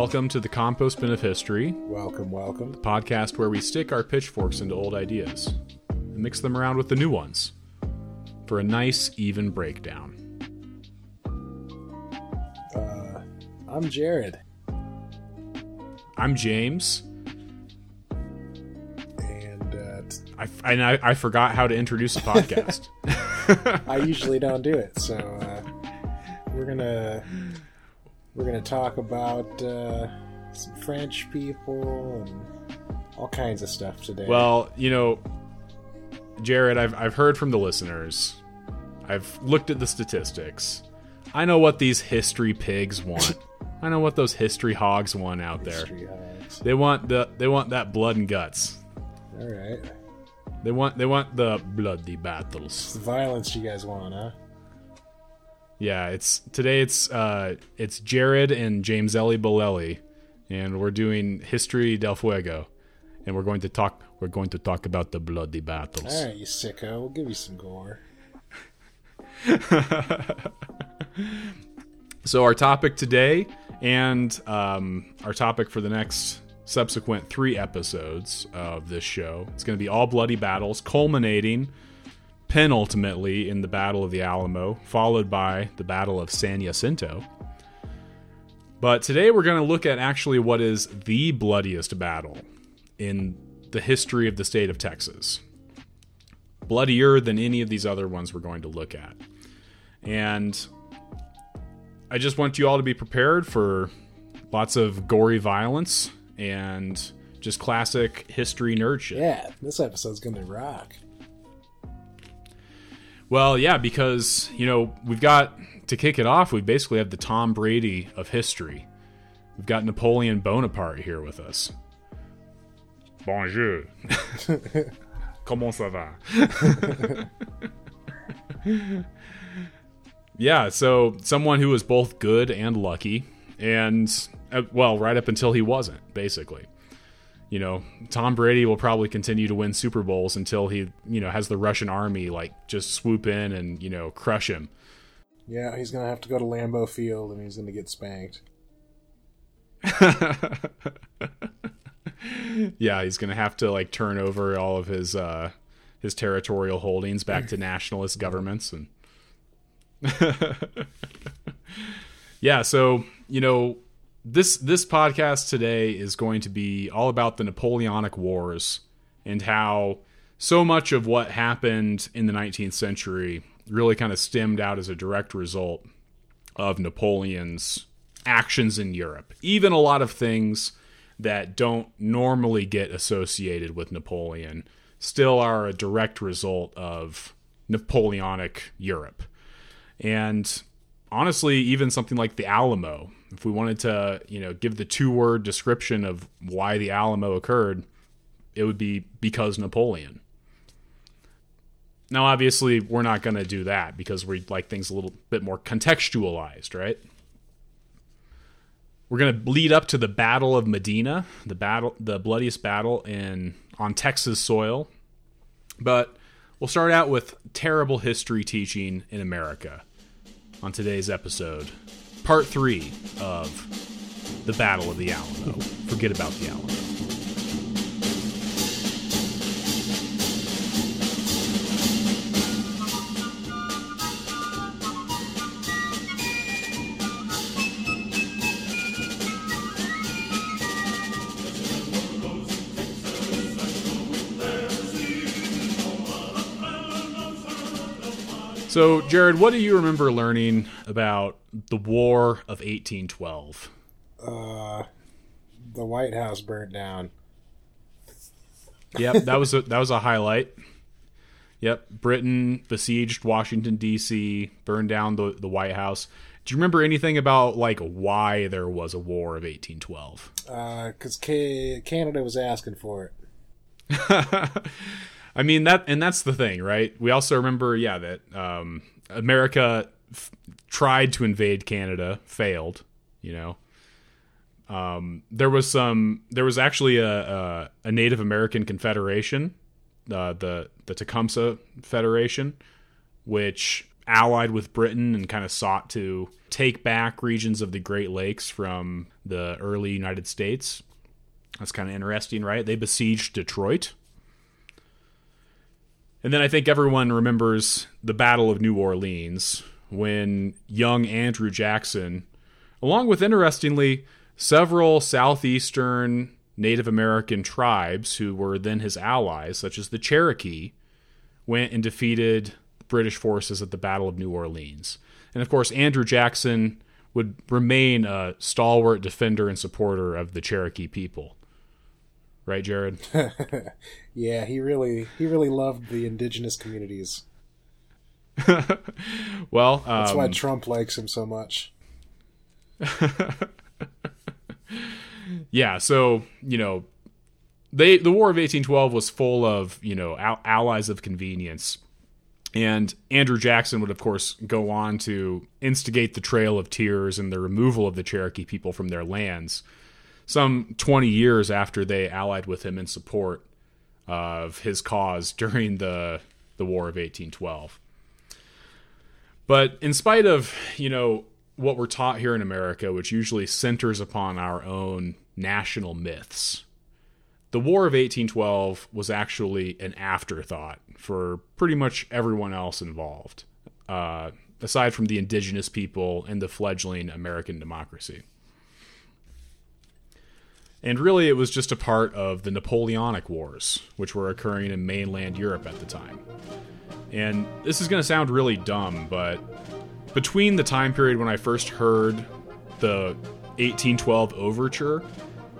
Welcome to the Compost Bin of History, Welcome, welcome. The podcast where we stick our pitchforks into old ideas and mix them around with the new ones for a nice, even breakdown. Uh, I'm Jared, I'm James. and uh, t- I, and I, I forgot how to introduce a podcast. I usually don't do it, so uh, we're gonna we're gonna talk about uh, some French people and all kinds of stuff today. well, you know, Jared, I've, I've heard from the listeners, I've looked at the statistics. I know what these history pigs want. I know what those history hogs want out there. Hogs. They want the they want that blood and guts. All right, They want they want the bloody it's battles. the violence you guys want, huh? Yeah, it's today it's uh it's Jared and James Ellie Bolelli and we're doing History del Fuego and we're going to talk we're going to talk about the bloody battles. All right, you sicko. We'll give you some gore. So our topic today and um, our topic for the next subsequent three episodes of this show, it's going to be all bloody battles, culminating penultimately in the Battle of the Alamo, followed by the Battle of San Jacinto. But today we're going to look at actually what is the bloodiest battle in the history of the state of Texas. Bloodier than any of these other ones we're going to look at. And I just want you all to be prepared for lots of gory violence and just classic history nerd shit. Yeah, this episode's gonna rock. Well, yeah, because, you know, we've got to kick it off, we basically have the Tom Brady of history. We've got Napoleon Bonaparte here with us. Bonjour. Comment ça va? yeah, so someone who was both good and lucky, and, uh, well, right up until he wasn't, basically. You know, Tom Brady will probably continue to win Super Bowls until he, you know, has the Russian army, like, just swoop in and, you know, crush him. Yeah, he's gonna have to go to Lambeau Field and he's gonna get spanked. yeah, he's gonna have to like turn over all of his uh his territorial holdings back to nationalist governments and yeah so you know this this podcast today is going to be all about the napoleonic wars and how so much of what happened in the 19th century really kind of stemmed out as a direct result of napoleon's actions in europe. Even a lot of things that don't normally get associated with napoleon still are a direct result of napoleonic europe. And honestly even something like the alamo if we wanted to you know give the two word description of why the alamo occurred it would be because napoleon. Now obviously we're not going to do that because we like things a little bit more contextualized right? We're going to lead up to the battle of medina the battle the bloodiest battle in on texas soil. But we'll start out with terrible history teaching in america on today's episode, part three of the Battle of the Alamo. Forget about the Alamo. So, Jared, what do you remember learning about the War of 1812? Uh, the White House burnt down. Yep, that was a that was a highlight. Yep, Britain besieged Washington D.C., burned down the the White House. Do you remember anything about like why there was a war of 1812? because Ca- Canada was asking for it. I mean that, and that's the thing, right? We also remember, yeah, that um, America f- tried to invade Canada, failed. You know, um, there was some. There was actually a a, a Native American Confederation, uh, the the Tecumseh Federation, which allied with Britain and kind of sought to take back regions of the Great Lakes from the early United States. That's kind of interesting, right? They besieged Detroit. And then I think everyone remembers the Battle of New Orleans when young Andrew Jackson, along with interestingly several southeastern Native American tribes who were then his allies, such as the Cherokee, went and defeated British forces at the Battle of New Orleans. And of course, Andrew Jackson would remain a stalwart defender and supporter of the Cherokee people. Right, Jared? yeah, he really he really loved the indigenous communities. well, um, that's why um, Trump likes him so much. yeah, so you know, they the War of 1812 was full of you know al- allies of convenience, and Andrew Jackson would of course go on to instigate the Trail of Tears and the removal of the Cherokee people from their lands. Some 20 years after they allied with him in support of his cause during the the War of 1812. But in spite of, you know, what we're taught here in America, which usually centers upon our own national myths, the War of 1812 was actually an afterthought for pretty much everyone else involved, uh, aside from the indigenous people and the fledgling American democracy. And really, it was just a part of the Napoleonic Wars, which were occurring in mainland Europe at the time. And this is going to sound really dumb, but between the time period when I first heard the 1812 overture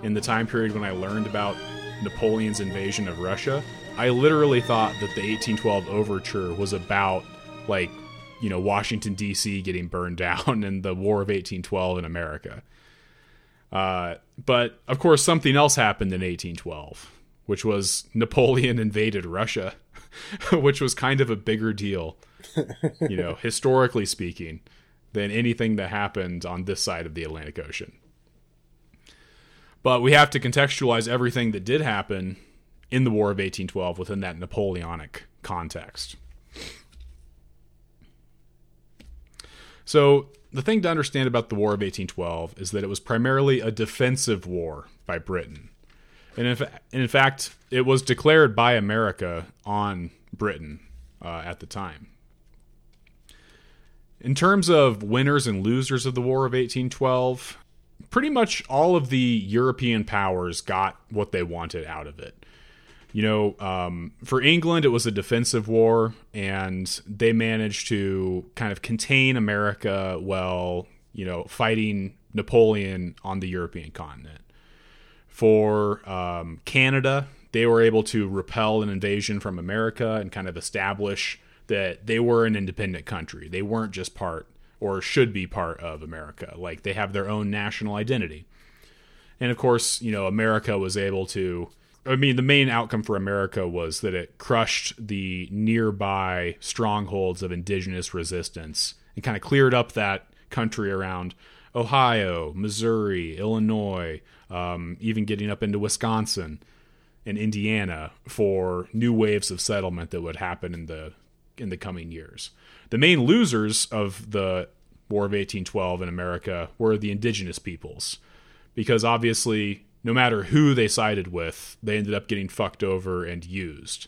and the time period when I learned about Napoleon's invasion of Russia, I literally thought that the 1812 overture was about like, you know, Washington D.C. getting burned down and the War of 1812 in America. Uh, but of course, something else happened in 1812, which was Napoleon invaded Russia which was kind of a bigger deal, you know, historically speaking, than anything that happened on this side of the Atlantic Ocean. But we have to contextualize everything that did happen in the War of 1812 within that Napoleonic context. So, the thing to understand about the War of 1812 is that it was primarily a defensive war by Britain. And in, fa- in fact, it was declared by America on Britain uh, at the time. In terms of winners and losers of the War of 1812, pretty much all of the European powers got what they wanted out of it. You know, um, for England, it was a defensive war, and they managed to kind of contain America while, you know, fighting Napoleon on the European continent. For um, Canada, they were able to repel an invasion from America and kind of establish that they were an independent country. They weren't just part or should be part of America. Like they have their own national identity. And of course, you know, America was able to I mean, the main outcome for America was that it crushed the nearby strongholds of indigenous resistance and kind of cleared up that country around Ohio, Missouri, Illinois, um, even getting up into Wisconsin and Indiana for new waves of settlement that would happen in the in the coming years. The main losers of the War of 1812 in America were the indigenous peoples, because obviously, no matter who they sided with, they ended up getting fucked over and used.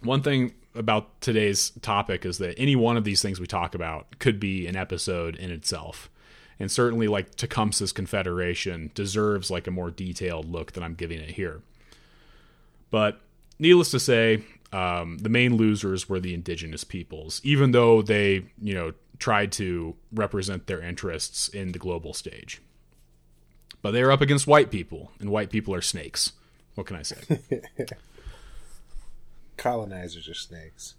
One thing about today's topic is that any one of these things we talk about could be an episode in itself and certainly like Tecumseh's Confederation deserves like a more detailed look than I'm giving it here. But needless to say, um, the main losers were the indigenous peoples, even though they, you know, tried to represent their interests in the global stage. But they are up against white people, and white people are snakes. What can I say? Colonizers are snakes.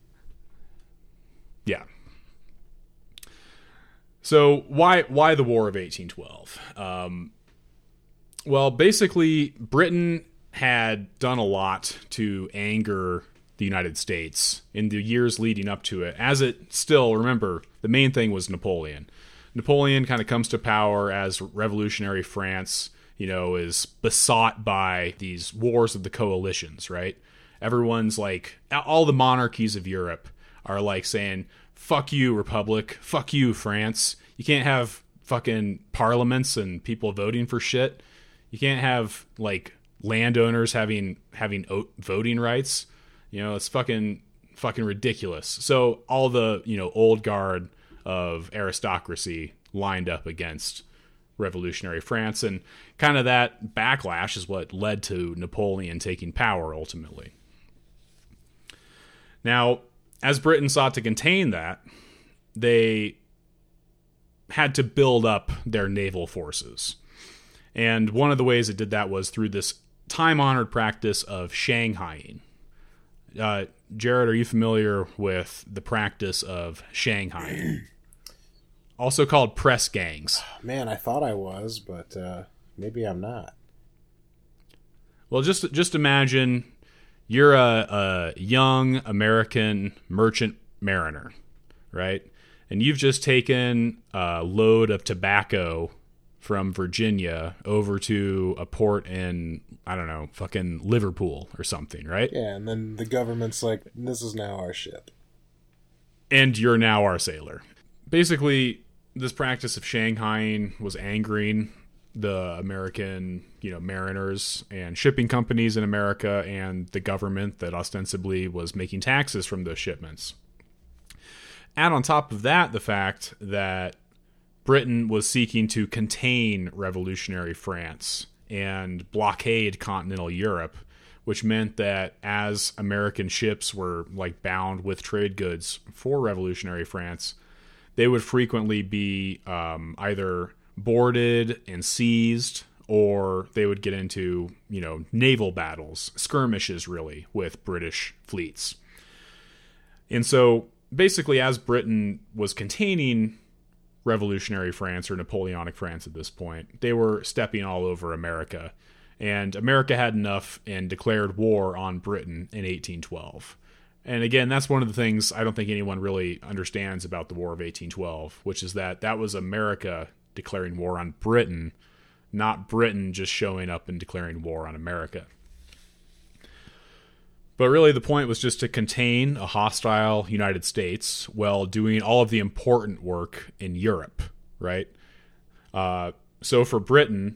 Yeah, so why why the War of 1812? Um, well, basically, Britain had done a lot to anger the United States in the years leading up to it. As it still, remember, the main thing was Napoleon. Napoleon kind of comes to power as revolutionary France, you know, is besought by these wars of the coalitions, right? Everyone's like, all the monarchies of Europe are like saying, fuck you, Republic. Fuck you, France. You can't have fucking parliaments and people voting for shit. You can't have like landowners having having voting rights. You know, it's fucking fucking ridiculous. So all the you know old guard of aristocracy lined up against revolutionary France, and kind of that backlash is what led to Napoleon taking power ultimately. Now, as Britain sought to contain that, they had to build up their naval forces. And one of the ways it did that was through this time honored practice of Shanghaiing. Uh, Jared, are you familiar with the practice of Shanghai? Also called press gangs. Man, I thought I was, but uh, maybe I'm not. Well, just just imagine you're a, a young American merchant mariner, right? And you've just taken a load of tobacco from Virginia over to a port in I don't know, fucking Liverpool or something, right? Yeah, and then the government's like, "This is now our ship," and you're now our sailor. Basically, this practice of Shanghaiing was angering the American, you know, mariners and shipping companies in America and the government that ostensibly was making taxes from those shipments. Add on top of that the fact that Britain was seeking to contain revolutionary France and blockade continental Europe, which meant that as American ships were like bound with trade goods for revolutionary France, they would frequently be um, either boarded and seized or they would get into you know naval battles skirmishes really with british fleets. And so basically as britain was containing revolutionary france or napoleonic france at this point they were stepping all over america. And america had enough and declared war on britain in 1812 and again that's one of the things i don't think anyone really understands about the war of 1812 which is that that was america declaring war on Britain, not Britain just showing up and declaring war on America. But really, the point was just to contain a hostile United States while doing all of the important work in Europe, right? Uh, so for Britain,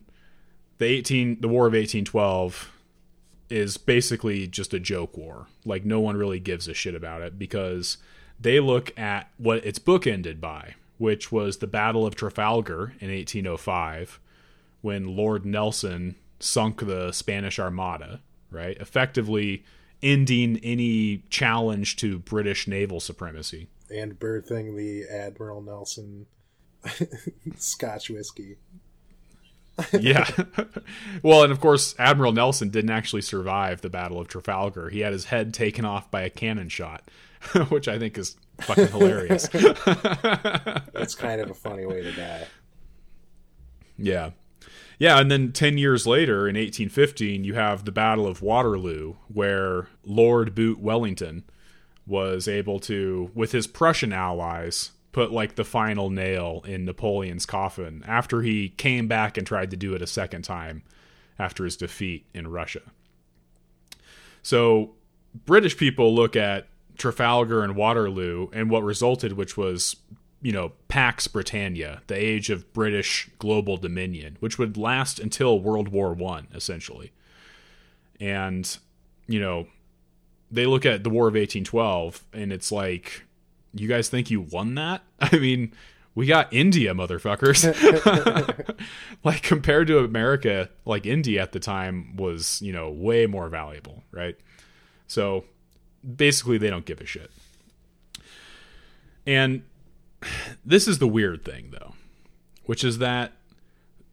the eighteen the War of eighteen twelve is basically just a joke war. Like no one really gives a shit about it because they look at what it's bookended by, which was the Battle of Trafalgar in 1805, when Lord Nelson sunk the Spanish Armada, right? Effectively ending any challenge to British naval supremacy. And birthing the Admiral Nelson Scotch whiskey. yeah. well, and of course, Admiral Nelson didn't actually survive the Battle of Trafalgar. He had his head taken off by a cannon shot, which I think is fucking hilarious. That's kind of a funny way to die. Yeah. Yeah, and then 10 years later, in 1815, you have the Battle of Waterloo, where Lord Bute Wellington was able to, with his Prussian allies, put like the final nail in Napoleon's coffin after he came back and tried to do it a second time after his defeat in Russia. So, British people look at Trafalgar and Waterloo and what resulted, which was, you know, Pax Britannia, the age of British global dominion, which would last until World War One, essentially. And, you know, they look at the War of 1812 and it's like, you guys think you won that? I mean, we got India, motherfuckers. like compared to America, like India at the time was, you know, way more valuable, right? So basically they don't give a shit. And this is the weird thing though, which is that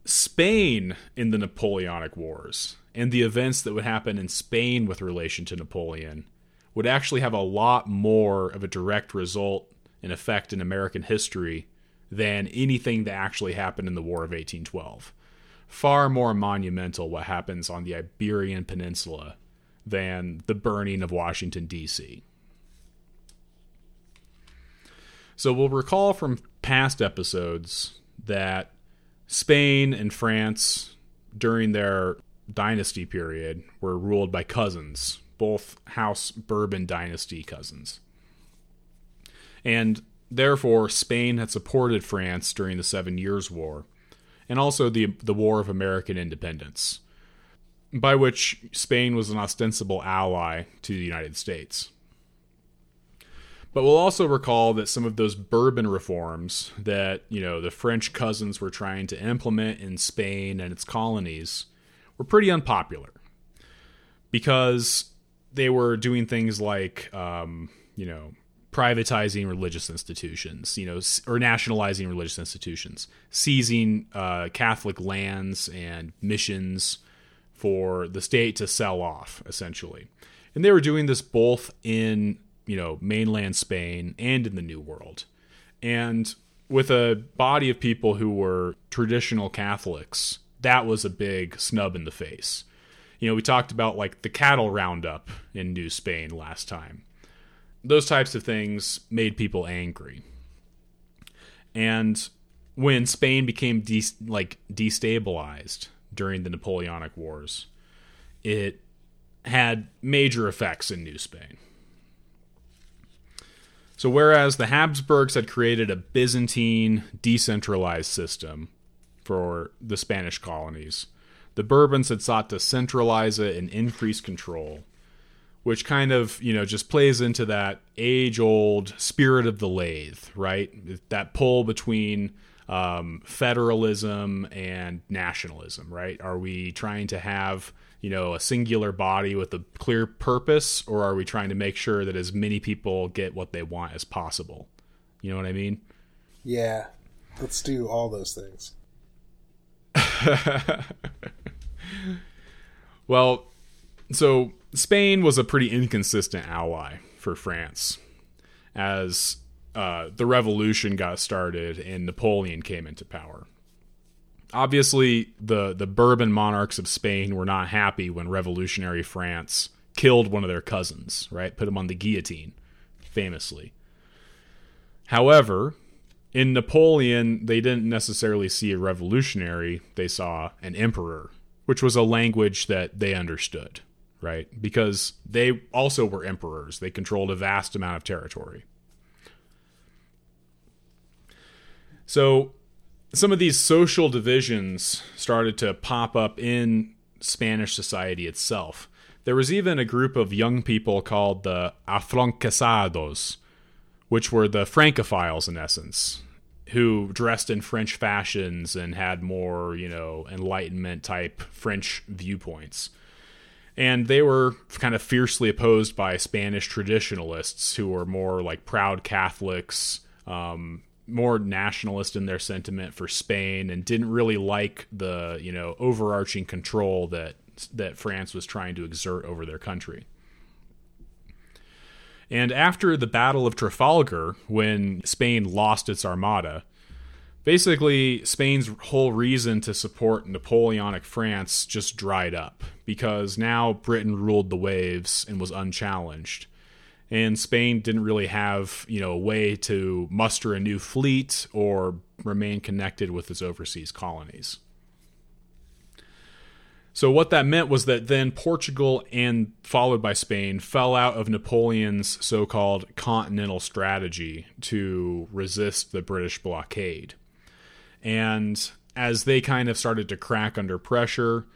Spain in the Napoleonic Wars and the events that would happen in Spain with relation to Napoleon would actually have a lot more of a direct result and effect in American history than anything that actually happened in the War of 1812. Far more monumental what happens on the Iberian Peninsula than the burning of Washington, D.C. So we'll recall from past episodes that Spain and France, during their dynasty period, were ruled by cousins, both House Bourbon dynasty cousins. And therefore, Spain had supported France during the Seven Years' War and also the, the War of American Independence, by which Spain was an ostensible ally to the United States. But we'll also recall that some of those Bourbon reforms that, you know, the French cousins were trying to implement in Spain and its colonies were pretty unpopular because they were doing things like, um, you know, privatizing religious institutions, you know, or nationalizing religious institutions, seizing uh, Catholic lands and missions for the state to sell off, essentially. And they were doing this both in, you know, mainland Spain and in the New World. And with a body of people who were traditional Catholics, that was a big snub in the face. You know, we talked about like the cattle roundup in New Spain last time those types of things made people angry. And when Spain became de- like destabilized during the Napoleonic Wars, it had major effects in New Spain. So, whereas the Habsburgs had created a Byzantine decentralized system for the Spanish colonies, the Bourbons had sought to centralize it and increase control which kind of you know just plays into that age old spirit of the lathe right? That pull between um, federalism and nationalism right? Are we trying to have you know a singular body with a clear purpose or are we trying to make sure that as many people get what they want as possible? You know what i mean? Yeah let's do all those things well so Spain was a pretty inconsistent ally for France as uh, the revolution got started and Napoleon came into power. Obviously, the, the Bourbon monarchs of Spain were not happy when revolutionary France killed one of their cousins, right? Put him on the guillotine, famously. However, in Napoleon, they didn't necessarily see a revolutionary, they saw an emperor, which was a language that they understood right? Because they also were emperors, they controlled a vast amount of territory. So, some of these social divisions started to pop up in Spanish society itself. There was even a group of young people called the Afrancesados, which were the Francophiles in essence, who dressed in French fashions and had more, you know, Enlightenment type French viewpoints and they were kind of fiercely opposed by Spanish traditionalists who were more like proud Catholics, um, more nationalist in their sentiment for Spain, and didn't really like the you know overarching control that that France was trying to exert over their country. And after the Battle of Trafalgar, when Spain lost its armada, basically Spain's whole reason to support Napoleonic France just dried up because now Britain ruled the waves and was unchallenged. And Spain didn't really have, you know, a way to muster a new fleet or remain connected with its overseas colonies. So what that meant was that then Portugal and followed by Spain fell out of Napoleon's so-called continental strategy to resist the British blockade. And as they kind of started to crack under pressure,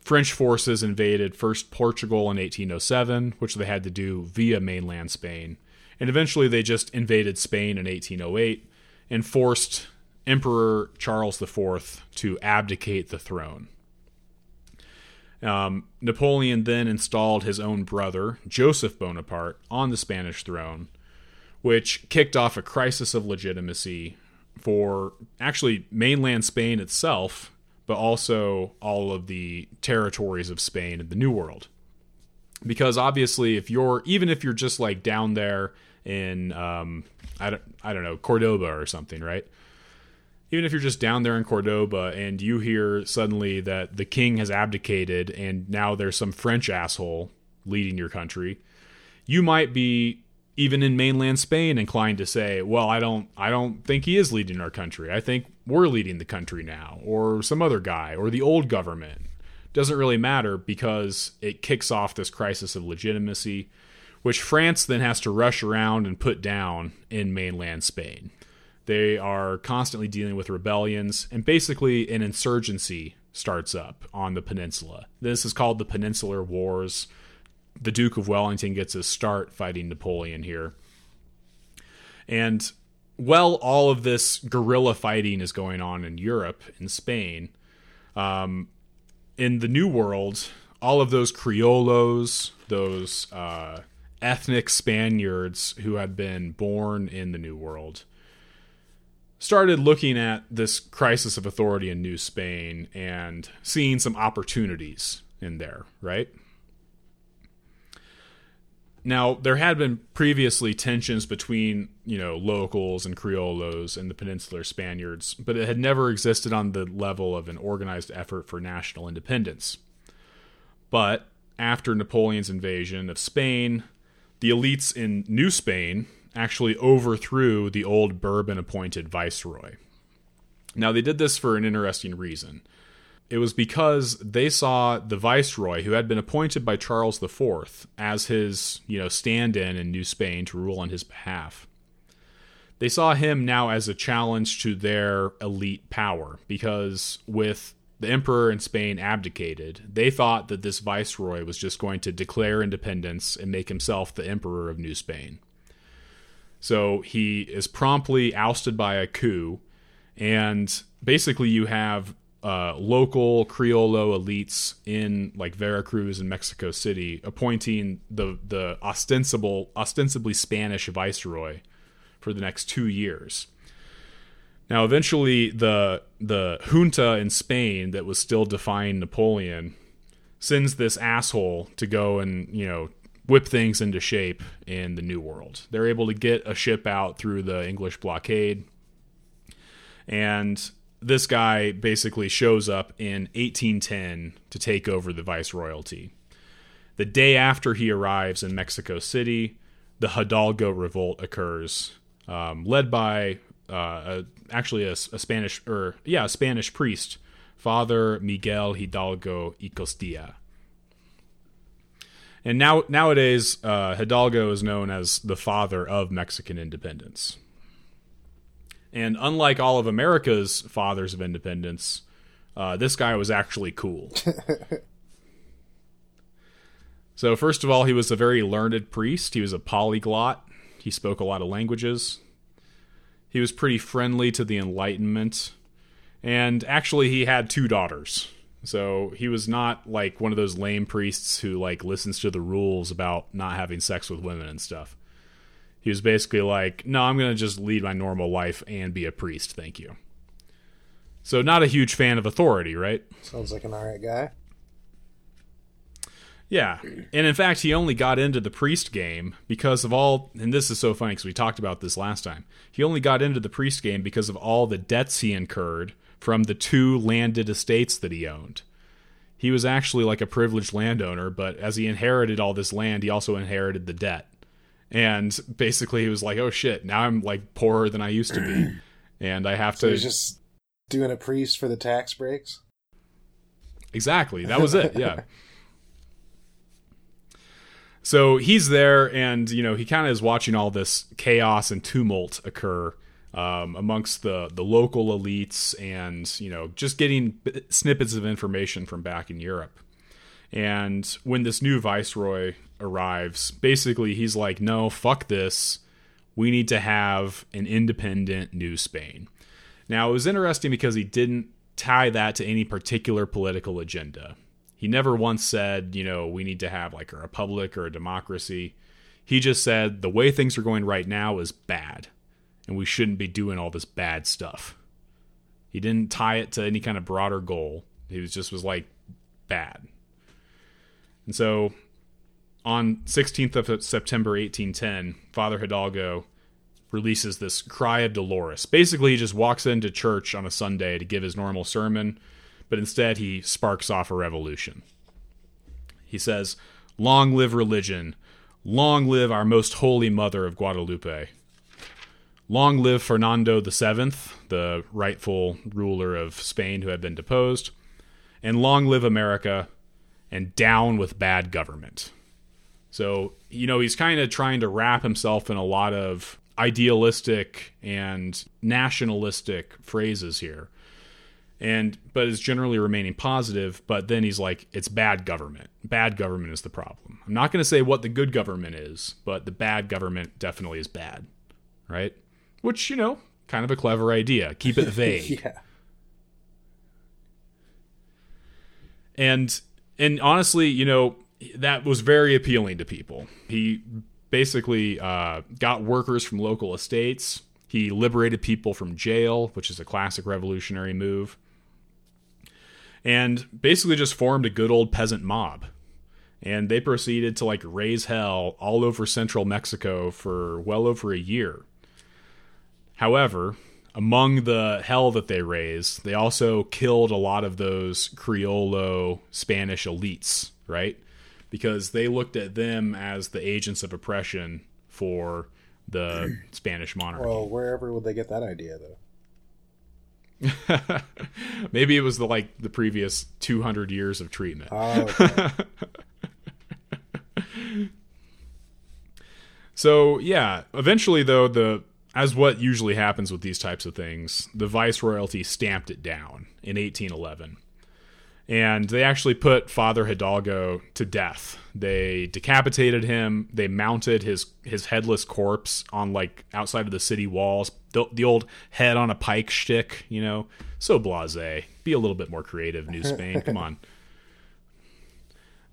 French forces invaded first Portugal in 1807, which they had to do via mainland Spain. And eventually they just invaded Spain in 1808 and forced Emperor Charles IV to abdicate the throne. Um, Napoleon then installed his own brother, Joseph Bonaparte, on the Spanish throne, which kicked off a crisis of legitimacy for actually mainland Spain itself, but also all of the territories of Spain and the New World. Because obviously, if you're even if you're just like down there in um, I don't I don't know Cordoba or something, right? Even if you're just down there in Cordoba and you hear suddenly that the king has abdicated and now there's some French asshole leading your country, you might be even in mainland Spain inclined to say, "Well, I don't I don't think he is leading our country. I think we're leading the country now or some other guy or the old government." Doesn't really matter because it kicks off this crisis of legitimacy which France then has to rush around and put down in mainland Spain. They are constantly dealing with rebellions, and basically an insurgency starts up on the peninsula. This is called the Peninsular Wars. The Duke of Wellington gets his start fighting Napoleon here. And while all of this guerrilla fighting is going on in Europe, in Spain, um, in the New World, all of those criollos, those uh, ethnic Spaniards who had been born in the New World, started looking at this crisis of authority in New Spain and seeing some opportunities in there, right? Now, there had been previously tensions between, you know, locals and criollos and the peninsular Spaniards, but it had never existed on the level of an organized effort for national independence. But after Napoleon's invasion of Spain, the elites in New Spain actually overthrew the old Bourbon appointed viceroy. Now, they did this for an interesting reason. It was because they saw the viceroy, who had been appointed by Charles IV as his, you know, stand-in in New Spain to rule on his behalf. They saw him now as a challenge to their elite power because with the emperor in Spain abdicated, they thought that this viceroy was just going to declare independence and make himself the emperor of New Spain. So he is promptly ousted by a coup, and basically you have uh, local Criollo elites in like Veracruz and Mexico City appointing the the ostensible ostensibly Spanish viceroy for the next two years. Now, eventually, the the junta in Spain that was still defying Napoleon sends this asshole to go and you know whip things into shape in the New World. They're able to get a ship out through the English blockade. And this guy basically shows up in 1810 to take over the viceroyalty. The day after he arrives in Mexico City, the Hidalgo revolt occurs, um, led by uh, a, actually a, a, Spanish or yeah, a Spanish priest, Father Miguel Hidalgo y Costilla. And now nowadays, uh, Hidalgo is known as the father of Mexican independence. And unlike all of America's fathers of independence, uh, this guy was actually cool. so, first of all, he was a very learned priest. He was a polyglot. He spoke a lot of languages. He was pretty friendly to the Enlightenment. And actually, he had two daughters. So he was not like one of those lame priests who like listens to the rules about not having sex with women and stuff. He was basically like, "No, I'm going to just lead my normal life and be a priest, thank you." So not a huge fan of authority, right? Sounds like an alright guy. Yeah. And in fact, he only got into the priest game because of all, and this is so funny because we talked about this last time. He only got into the priest game because of all the debts he incurred from the two landed estates that he owned. He was actually like a privileged landowner, but as he inherited all this land, he also inherited the debt. And basically, he was like, "Oh shit! Now I'm like poorer than I used to be, and I have So to." just doing a priest for the tax breaks. Exactly. That was it. Yeah. so he's there, and you know he kind of is watching all this chaos and tumult occur um, amongst the the local elites, and you know just getting b- snippets of information from back in Europe. And when this new viceroy arrives, basically he's like, "No, fuck this. We need to have an independent New Spain." Now it was interesting because he didn't tie that to any particular political agenda. He never once said, you know, we need to have like a republic or a democracy. He just said the way things are going right now is bad and we shouldn't be doing all this bad stuff. He didn't tie it to any kind of broader goal. He was just was like bad. And so on 16th of September 1810, Father Hidalgo releases this cry of Dolores. Basically, he just walks into church on a Sunday to give his normal sermon, but instead he sparks off a revolution. He says, Long live religion! Long live our most holy mother of Guadalupe! Long live Fernando VII, the rightful ruler of Spain who had been deposed! And long live America! And down with bad government. So, you know, he's kind of trying to wrap himself in a lot of idealistic and nationalistic phrases here. And but is generally remaining positive, but then he's like it's bad government. Bad government is the problem. I'm not going to say what the good government is, but the bad government definitely is bad. Right? Which, you know, kind of a clever idea. Keep it vague. yeah. and and honestly, you know, that was very appealing to people. He basically uh, got workers from local estates. He liberated people from jail, which is a classic revolutionary move, and basically just formed a good old peasant mob. And they proceeded to like raise hell all over central Mexico for well over a year. However, among the hell that they raised, they also killed a lot of those Criollo Spanish elites, right? Because they looked at them as the agents of oppression for the Spanish monarchy. Well, wherever would they get that idea, though? Maybe it was the like the previous 200 years of treatment. Oh, okay. So yeah, eventually though the as what usually happens with these types of things, the viceroyalty stamped it down in 1811. And they actually put Father Hidalgo to death. They decapitated him. They mounted his his headless corpse on like outside of the city walls. The, the old head on a pike stick, you know. So blasé. Be a little bit more creative, New Spain. Come on.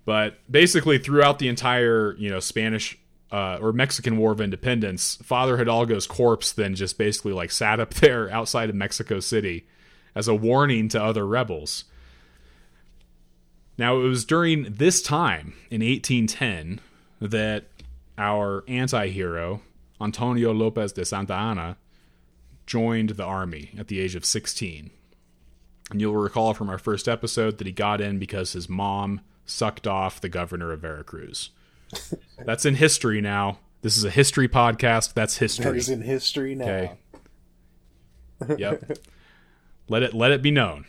But basically, throughout the entire, you know, Spanish uh, or Mexican War of Independence, Father Hidalgo's corpse then just basically like sat up there outside of Mexico City as a warning to other rebels. Now, it was during this time in 1810 that our anti hero, Antonio Lopez de Santa Anna, joined the army at the age of 16. And you'll recall from our first episode that he got in because his mom sucked off the governor of Veracruz. That's in history now. This is a history podcast. That's history. is in history now. Okay. Yep. let it let it be known.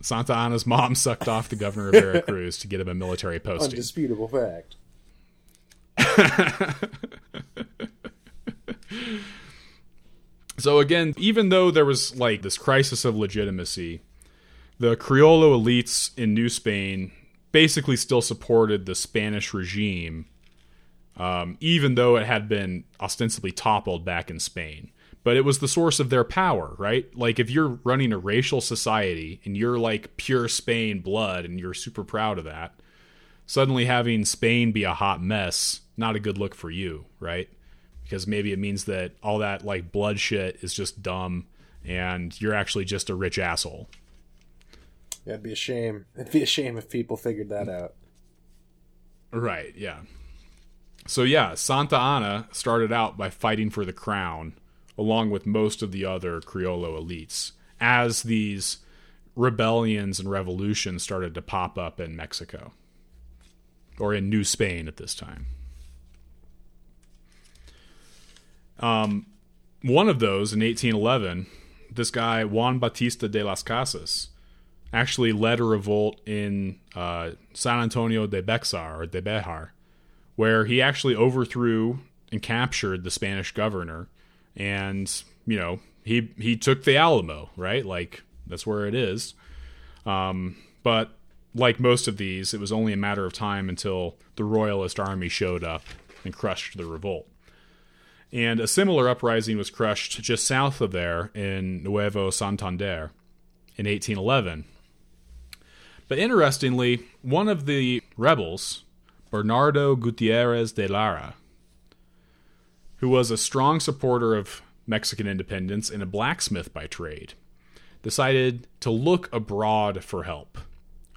Santa Anna's mom sucked off the governor of Veracruz to get him a military posting. Undisputable fact. So again, even though there was like this crisis of legitimacy, the Criollo elites in New Spain basically still supported the Spanish regime, um, even though it had been ostensibly toppled back in Spain. But it was the source of their power, right? Like if you're running a racial society and you're like pure Spain blood and you're super proud of that, suddenly having Spain be a hot mess, not a good look for you, right? Because maybe it means that all that like blood shit is just dumb and you're actually just a rich asshole. It'd be a shame. It'd be a shame if people figured that out. Right, yeah. So yeah, Santa Anna started out by fighting for the crown along with most of the other Criollo elites as these rebellions and revolutions started to pop up in Mexico or in New Spain at this time. Um, one of those in 1811, this guy Juan Bautista de las Casas actually led a revolt in uh, San Antonio de Bexar or de Bejar, where he actually overthrew and captured the Spanish governor, and you know he he took the Alamo, right? Like that's where it is. Um, but like most of these, it was only a matter of time until the Royalist army showed up and crushed the revolt. And a similar uprising was crushed just south of there in Nuevo Santander in 1811. But interestingly, one of the rebels, Bernardo Gutierrez de Lara, who was a strong supporter of Mexican independence and a blacksmith by trade, decided to look abroad for help.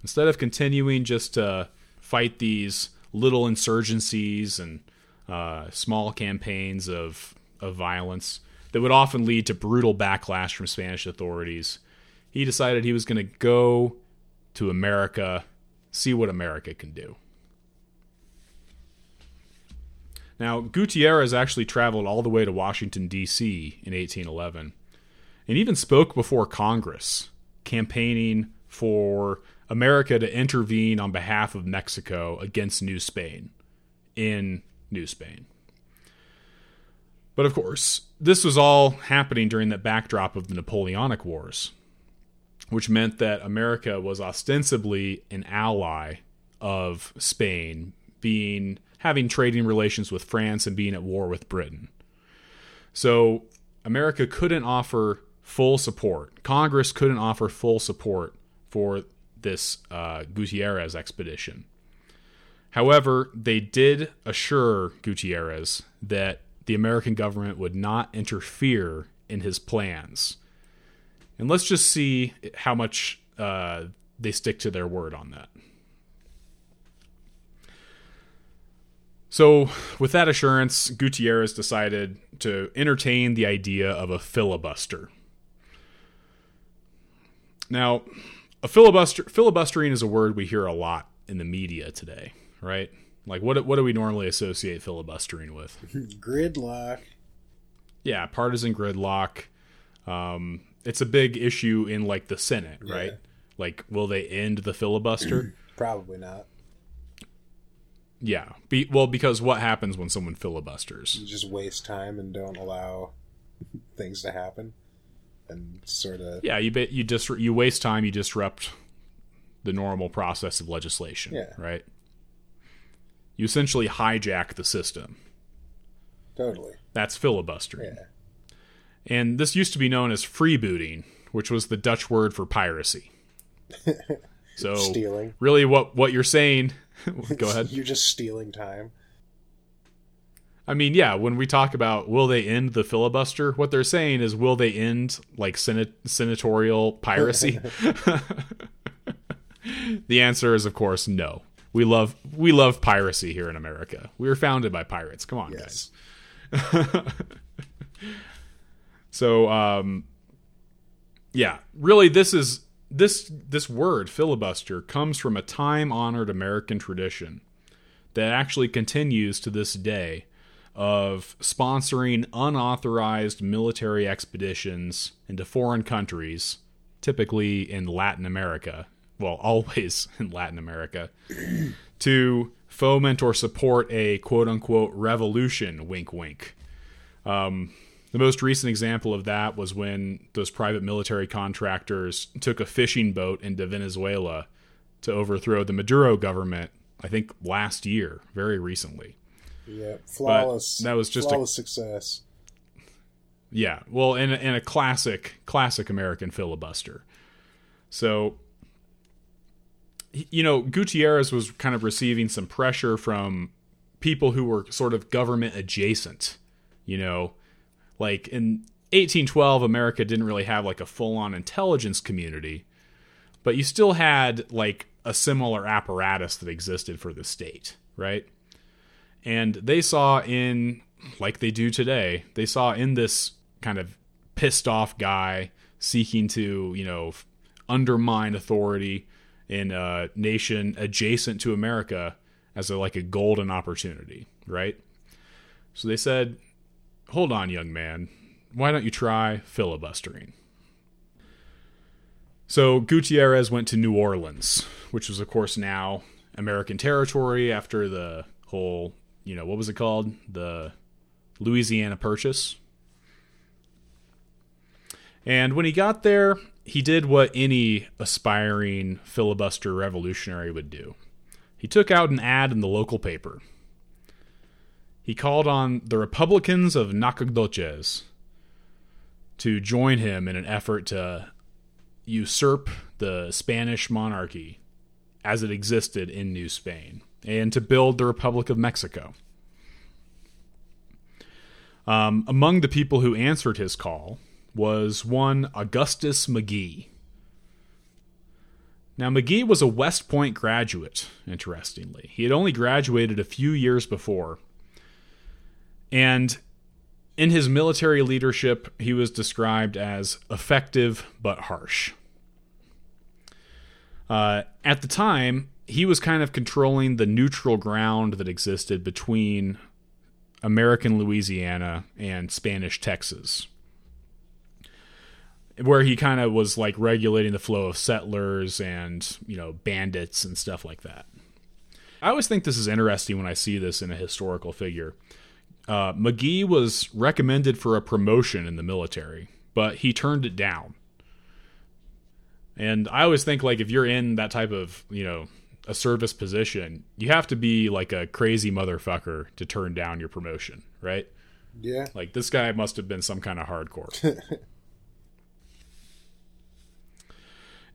Instead of continuing just to fight these little insurgencies and uh, small campaigns of, of violence that would often lead to brutal backlash from Spanish authorities, he decided he was going to go to America, see what America can do. Now, Gutierrez actually traveled all the way to Washington, D.C. in 1811 and even spoke before Congress, campaigning for America to intervene on behalf of Mexico against New Spain in New Spain. But of course, this was all happening during the backdrop of the Napoleonic Wars, which meant that America was ostensibly an ally of Spain, being having trading relations with France and being at war with Britain. So America couldn't offer full support. Congress couldn't offer full support for this uh, Gutierrez expedition. However, they did assure Gutierrez that the American government would not interfere in his plans. And let's just see how much uh, they stick to their word on that. So, with that assurance, Gutierrez decided to entertain the idea of a filibuster. Now, a filibuster filibustering is a word we hear a lot in the media today, right? Like what what do we normally associate filibustering with? Gridlock. Yeah, partisan gridlock. Um, it's a big issue in like the Senate, Yeah. right? Like, will they end the filibuster? Probably not. yeah. Be, well, because what happens when someone filibusters? You just waste time and don't allow things to happen, and sort of Yeah, you you just you waste time. You disrupt the normal process of legislation. Yeah. Right. You essentially hijack the system. totally. That's filibustering. Yeah. And this used to be known as freebooting, which was the Dutch word for piracy. So Stealing. really what what you're saying go ahead. You're just stealing time. I mean, yeah, when we talk about will they end the filibuster, what they're saying is will they end like senat- senatorial piracy? the answer is of course no. We love we love piracy here in America. We were founded by pirates. Come on, guys. So um yeah, really this is this this word filibuster comes from a time-honored American tradition that actually continues to this day of sponsoring unauthorized military expeditions into foreign countries, typically in Latin America, well, always in Latin America, to foment or support a quote unquote revolution, wink wink. Um, the most recent example of that was when those private military contractors took a fishing boat into Venezuela to overthrow the Maduro government, I think last year, very recently. Yeah. Flawless. that was just a- flawless success. Yeah, well, and and a classic classic American filibuster. So, you know, Gutierrez was kind of receiving some pressure from people who were sort of government adjacent. You know, like in 1812, America didn't really have like a full on intelligence community, but you still had like a similar apparatus that existed for the state, right? And they saw in, like they do today, they saw in this kind of pissed off guy seeking to, you know, undermine authority in a nation adjacent to America as a, like a golden opportunity, right? So they said, hold on, young man. Why don't you try filibustering? So Gutierrez went to New Orleans, which was, of course, now American territory after the whole, you know, what was it called? The Louisiana Purchase. And when he got there, he did what any aspiring filibuster revolutionary would do. He took out an ad in the local paper. He called on the Republicans of Nacogdoches to join him in an effort to usurp the Spanish monarchy as it existed in New Spain and to build the Republic of Mexico. Um, among the people who answered his call was one Augustus Magee. Now, Magee was a West Point graduate, interestingly. He had only graduated a few years before. And in his military leadership, he was described as effective but harsh. Uh, at the time, he was kind of controlling the neutral ground that existed between American Louisiana and Spanish Texas. where he kind of was like regulating the flow of settlers and you know bandits and stuff like that. I always think this is interesting when I see this in a historical figure. Uh, Magee was recommended for a promotion in the military, but he turned it down. And I always think like if you're in that type of you know a service position, you have to be like a crazy motherfucker to turn down your promotion, right? Yeah. Like this guy must have been some kind of hardcore.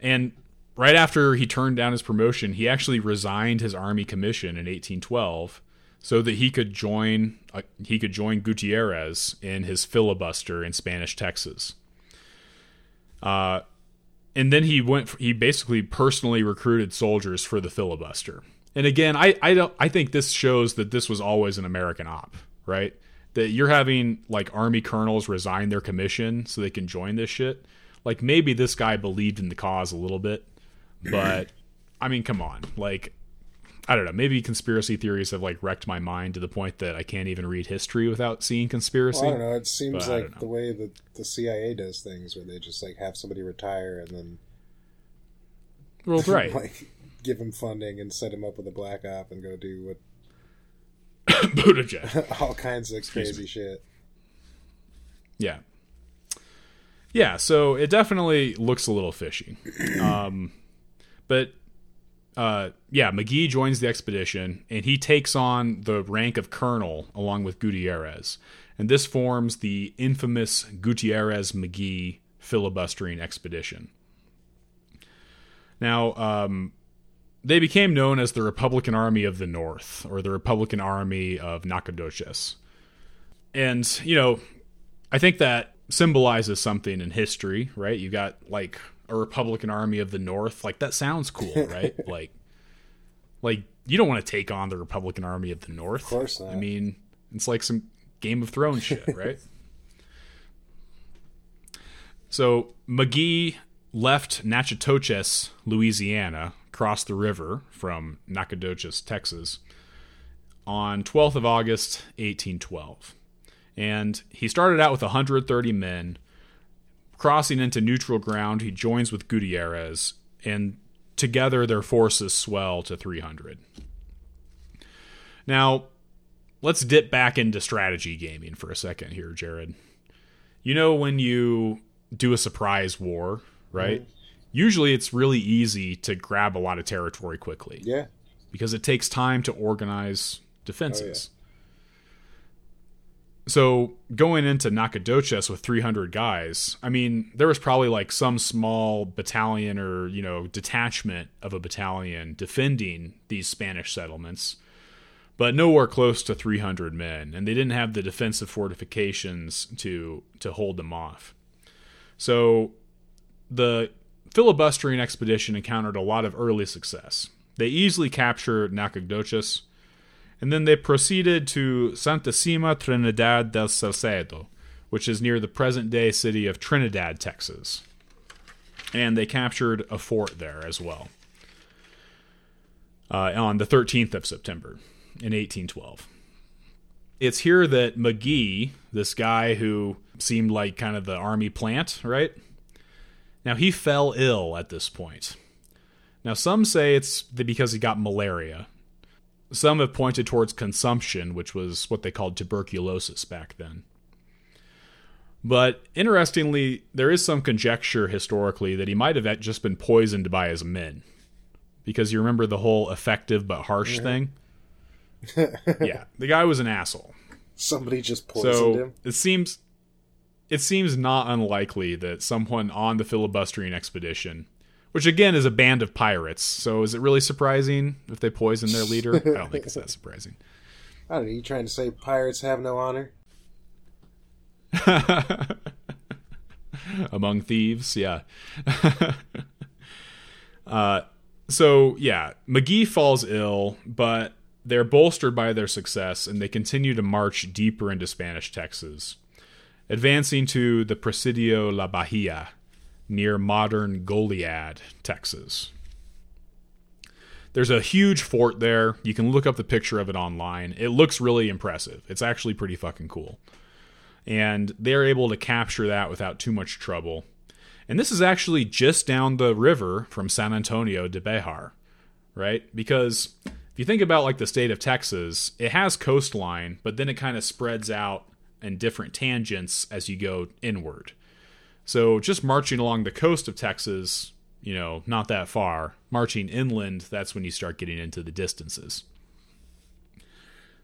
and right after he turned down his promotion, he actually resigned his army commission in 1812 so that he could join uh, he could join Gutierrez in his filibuster in Spanish Texas. Uh, and then he went he basically personally recruited soldiers for the filibuster. And again, I I don't I think this shows that this was always an American op, right? That you're having like army colonels resign their commission so they can join this shit. Like maybe this guy believed in the cause a little bit, but I mean, come on. Like I don't know, maybe conspiracy theories have like wrecked my mind to the point that I can't even read history without seeing conspiracy. Well, I don't know. It seems like the way that the CIA does things, where they just like have somebody retire and then Well, right. like give him funding and set him up with a black op and go do what Buttigieg. all kinds of Excuse crazy shit. Yeah. Yeah, so it definitely looks a little fishy. Um, but uh, yeah, Magee joins the expedition and he takes on the rank of colonel along with Gutierrez. And this forms the infamous Gutierrez Magee filibustering expedition. Now, um, they became known as the Republican Army of the North or the Republican Army of Nacogdoches. And, you know, I think that symbolizes something in history, right? You got like a Republican Army of the North. Like that sounds cool, right? like like you don't want to take on the Republican Army of the North. Of course not. I mean, it's like some Game of Thrones shit, right? so Magee left Natchitoches, Louisiana, crossed the river from Nacogdoches, Texas, on 12th of August, 1812 and he started out with 130 men. Crossing into neutral ground, he joins with Gutierrez, and together their forces swell to 300. Now, let's dip back into strategy gaming for a second here, Jared. You know, when you do a surprise war, right? Mm-hmm. Usually it's really easy to grab a lot of territory quickly Yeah. because it takes time to organize Oh, defenses. So going into Nacogdoches with 300 guys, I mean, there was probably like some small battalion or, you know, detachment of a battalion defending these Spanish settlements, but nowhere close to 300 men, and they didn't have the defensive fortifications to to hold them off. So the filibustering expedition encountered a lot of early success. They easily captured Nacogdoches, and then they proceeded to Santissima Trinidad del Salcedo, which is near the present day city of Trinidad, Texas. And they captured a fort there as well uh, on the 13th of September in 1812. It's here that Magee, this guy who seemed like kind of the army plant, right? Now he fell ill at this point. Now some say it's because he got malaria, some have pointed towards consumption, which was what they called tuberculosis back then. But interestingly, there is some conjecture historically that he might have just been poisoned by his men. Because you remember the whole effective but harsh mm-hmm. thing? yeah, the guy was an asshole. Somebody just poisoned So him. it seems it seems not unlikely that someone on the filibustering expedition which again is a band of pirates. So is it really surprising if they poison their leader? I don't think it's that surprising. I don't know. You trying to say pirates have no honor? Among thieves, yeah. uh, so yeah, Magee falls ill, but they're bolstered by their success, and they continue to march deeper into Spanish Texas, advancing to the Presidio La Bahia near modern Goliad, Texas. There's a huge fort there. You can look up the picture of it online. It looks really impressive. It's actually pretty fucking cool. And they're able to capture that without too much trouble. And this is actually just down the river from San Antonio de Bejar, right? Because if you think about like the state of Texas, it has coastline, but then it kind of spreads out in different tangents as you go inward. So just marching along the coast of Texas, you know, not that far, marching inland, that's when you start getting into the distances.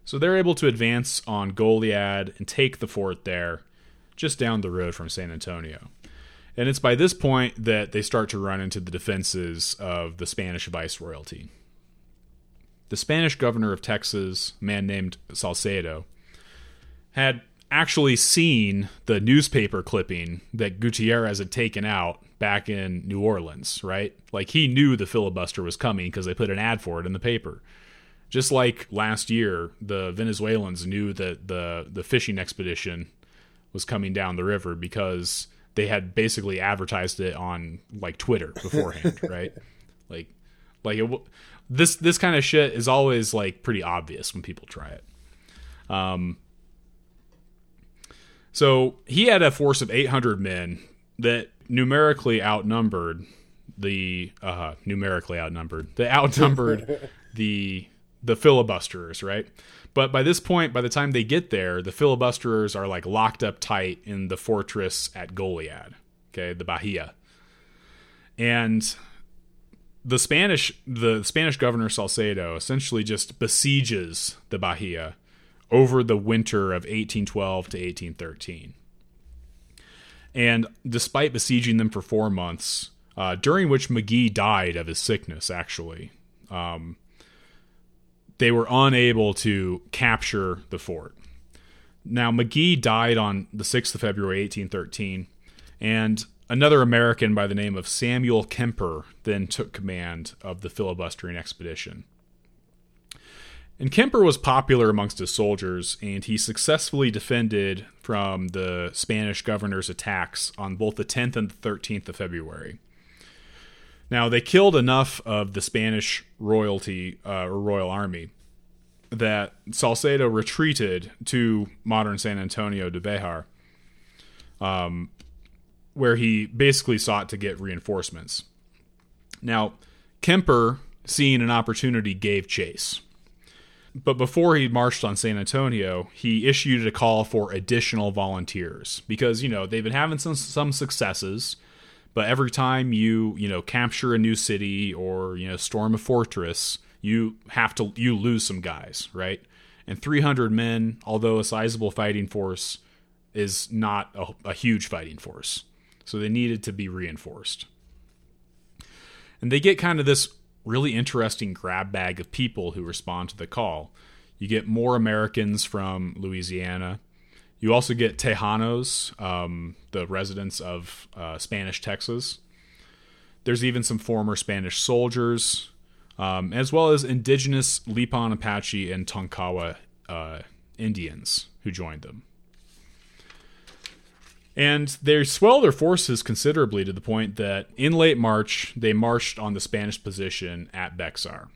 So they're able to advance on Goliad and take the fort there, just down the road from San Antonio. And it's by this point that they start to run into the defenses of the Spanish viceroyalty. The Spanish governor of Texas, a man named Salcedo, had actually seen the newspaper clipping that Gutierrez had taken out back in New Orleans, right? Like he knew the filibuster was coming because they put an ad for it in the paper. Just like last year, the Venezuelans knew that the the fishing expedition was coming down the river because they had basically advertised it on like Twitter beforehand, right? Like, like it, this this kind of shit is always like pretty obvious when people try it. Um, so he had a force of 800 men that numerically outnumbered the uh, numerically outnumbered they outnumbered the the filibusterers, right? But by this point, by the time they get there, the filibusterers are like locked up tight in the fortress at Goliad, okay, the Bahia. And the Spanish the Spanish governor Salcedo essentially just besieges the Bahia over the winter of 1812 to 1813. And despite besieging them for four months, uh, during which Magee died of his sickness, actually, um, they were unable to capture the fort. Now, Magee died on the 6th of February, 1813, and another American by the name of Samuel Kemper then took command of the filibustering expedition. And Kemper was popular amongst his soldiers, and he successfully defended from the Spanish governor's attacks on both the 10th and the 13th of February. Now, they killed enough of the Spanish royalty uh, or royal army that Salcedo retreated to modern San Antonio de Bejar, um, where he basically sought to get reinforcements. Now, Kemper, seeing an opportunity, gave chase. But before he marched on San Antonio, he issued a call for additional volunteers because, you know, they've been having some some successes, but every time you, you know, capture a new city or, you know, storm a fortress, you have to you lose some guys, right? And 300 men, although a sizable fighting force, is not a, a huge fighting force. So they needed to be reinforced. And they get kind of this really interesting grab bag of people who respond to the call. You get more Americans from Louisiana. You also get Tejanos, um, the residents of uh, Spanish Texas. There's even some former Spanish soldiers, um, as well as indigenous Lipan Apache and Tonkawa uh, Indians who joined them. And they swelled their forces considerably to the point that in late March, they marched on the Spanish position at Bexar.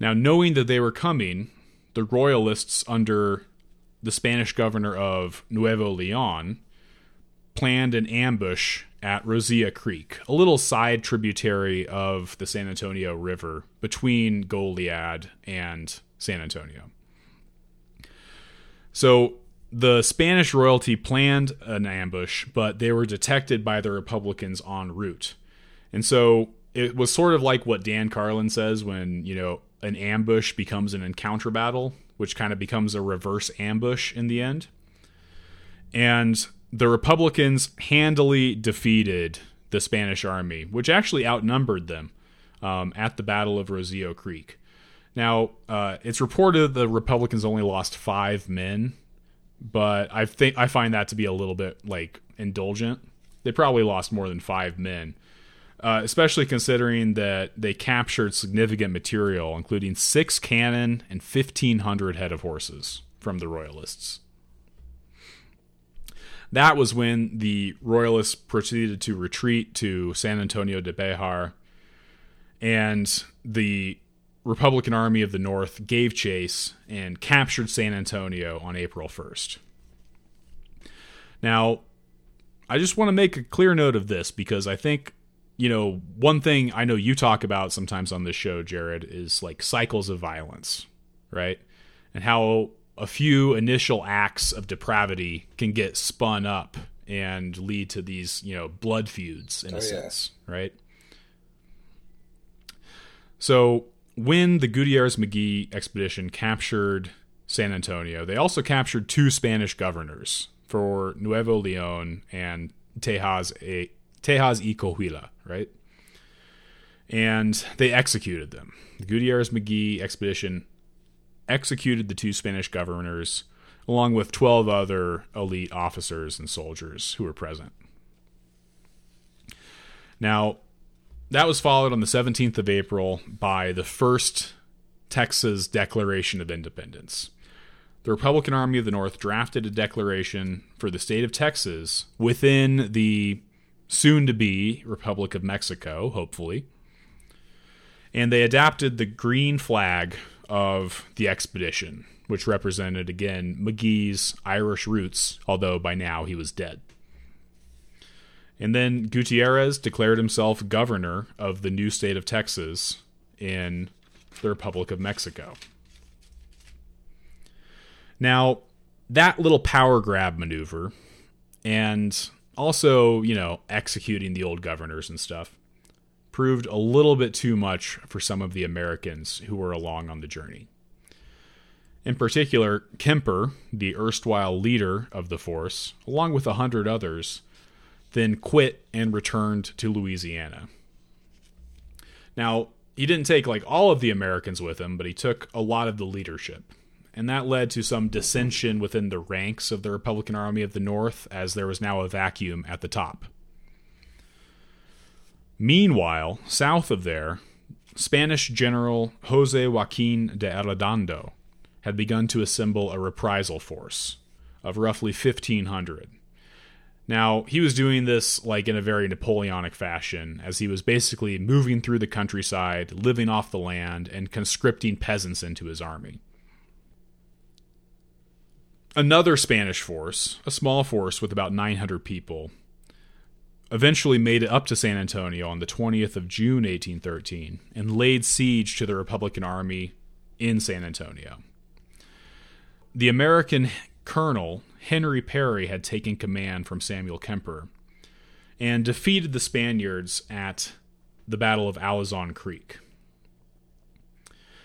Now, knowing that they were coming, the royalists under the Spanish governor of Nuevo Leon planned an ambush at Rosillo Creek, a little side tributary of the San Antonio River between Goliad and San Antonio. So the Spanish royalty planned an ambush, but they were detected by the Republicans en route. And so it was sort of like what Dan Carlin says when, you know, an ambush becomes an encounter battle, which kind of becomes a reverse ambush in the end. And the Republicans handily defeated the Spanish army, which actually outnumbered them um, at the Battle of Rosillo Creek. Now, uh, it's reported the Republicans only lost five men but I think I find that to be a little bit like indulgent. They probably lost more than five men, uh, especially considering that they captured significant material, including six cannon and fifteen hundred head of horses from the Royalists. That was when the Royalists proceeded to retreat to San Antonio de Bejar, and the Republican Army of the North gave chase and captured San Antonio on April 1st. Now, I just want to make a clear note of this because I think, you know, one thing I know you talk about sometimes on this show, Jared, is like cycles of violence, right? And how a few initial acts of depravity can get spun up and lead to these, you know, blood feuds in Oh, a yeah. sense, right? So when the Gutierrez Magee expedition captured San Antonio, they also captured two Spanish governors for Nuevo Leon and Tejas, a, Tejas y Coahuila, right? And they executed them. The Gutierrez Magee expedition executed the two Spanish governors along with 12 other elite officers and soldiers who were present. Now, that was followed on the 17th of April by the first Texas Declaration of Independence. The Republican Army of the North drafted a declaration for the state of Texas within the soon to be Republic of Mexico, hopefully. And they adapted the green flag of the expedition, which represented again Magee's Irish roots, although by now he was dead. And then Gutierrez declared himself governor of the new state of Texas in the Republic of Mexico. Now, that little power grab maneuver and also, you know, executing the old governors and stuff proved a little bit too much for some of the Americans who were along on the journey. In particular, Kemper, the erstwhile leader of the force, along with a hundred others, then quit and returned to Louisiana. Now, he didn't take like all of the Americans with him, but he took a lot of the leadership. And that led to some dissension within the ranks of the Republican Army of the North, as there was now a vacuum at the top. Meanwhile, south of there, Spanish General Jose Joaquin de Arredondo had begun to assemble a reprisal force of roughly 1,500. Now, he was doing this like in a very Napoleonic fashion, as he was basically moving through the countryside, living off the land, and conscripting peasants into his army. Another Spanish force, a small force with about 900 people, eventually made it up to San Antonio on the 20th of June 1813 and laid siege to the Republican army in San Antonio. The American colonel Henry Perry had taken command from Samuel Kemper and defeated the Spaniards at the Battle of Alazan Creek.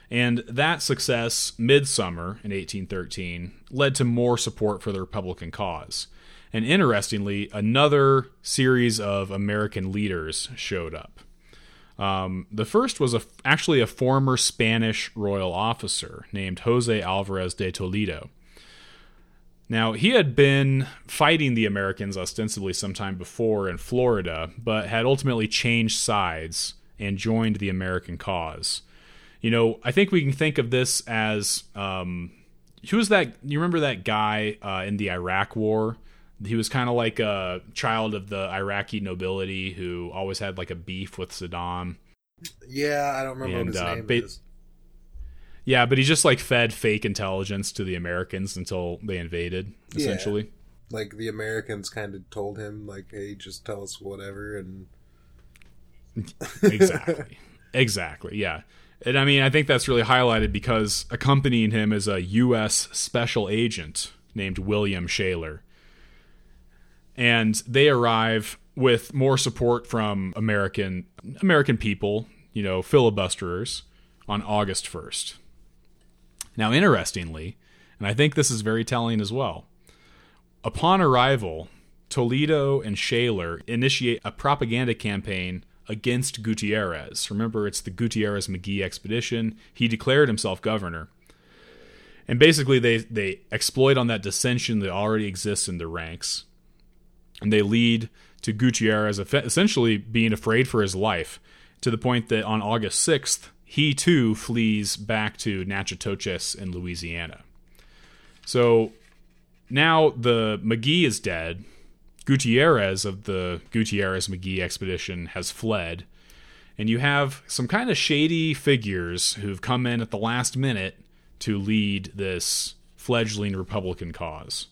And that success, midsummer in 1813, led to more support for the Republican cause. And interestingly, another series of American leaders showed up. Um, the first was a, actually a former Spanish royal officer named Jose Alvarez de Toledo. Now, he had been fighting the Americans ostensibly sometime before in Florida, but had ultimately changed sides and joined the American cause. You know, I think we can think of this as um, who was that? You remember that guy uh, in the Iraq War? He was kind of like a child of the Iraqi nobility who always had like a beef with Saddam. Yeah, I don't remember And, what his uh, name ba- is. Yeah, but he just like fed fake intelligence to the Americans until they invaded, Yeah. essentially. Like the Americans kind of told him, like, "Hey, just tell us whatever," and exactly. exactly. Yeah. And I mean, I think that's really highlighted because accompanying him is a U.S. special agent named William Shaler. And they arrive with more support from American American people, you know, filibusterers, on August 1st. Now, interestingly, and I think this is very telling as well, upon arrival, Toledo and Shaler initiate a propaganda campaign against Gutierrez. Remember, it's the Gutierrez Magee expedition. He declared himself governor. And basically, they, they exploit on that dissension that already exists in the ranks. And they lead to Gutierrez essentially being afraid for his life to the point that on August 6th, he too flees back to Natchitoches in Louisiana. So now the Magee is dead. Gutierrez of the Gutierrez Magee expedition has fled. And you have some kind of shady figures who've come in at the last minute to lead this fledgling Republican cause.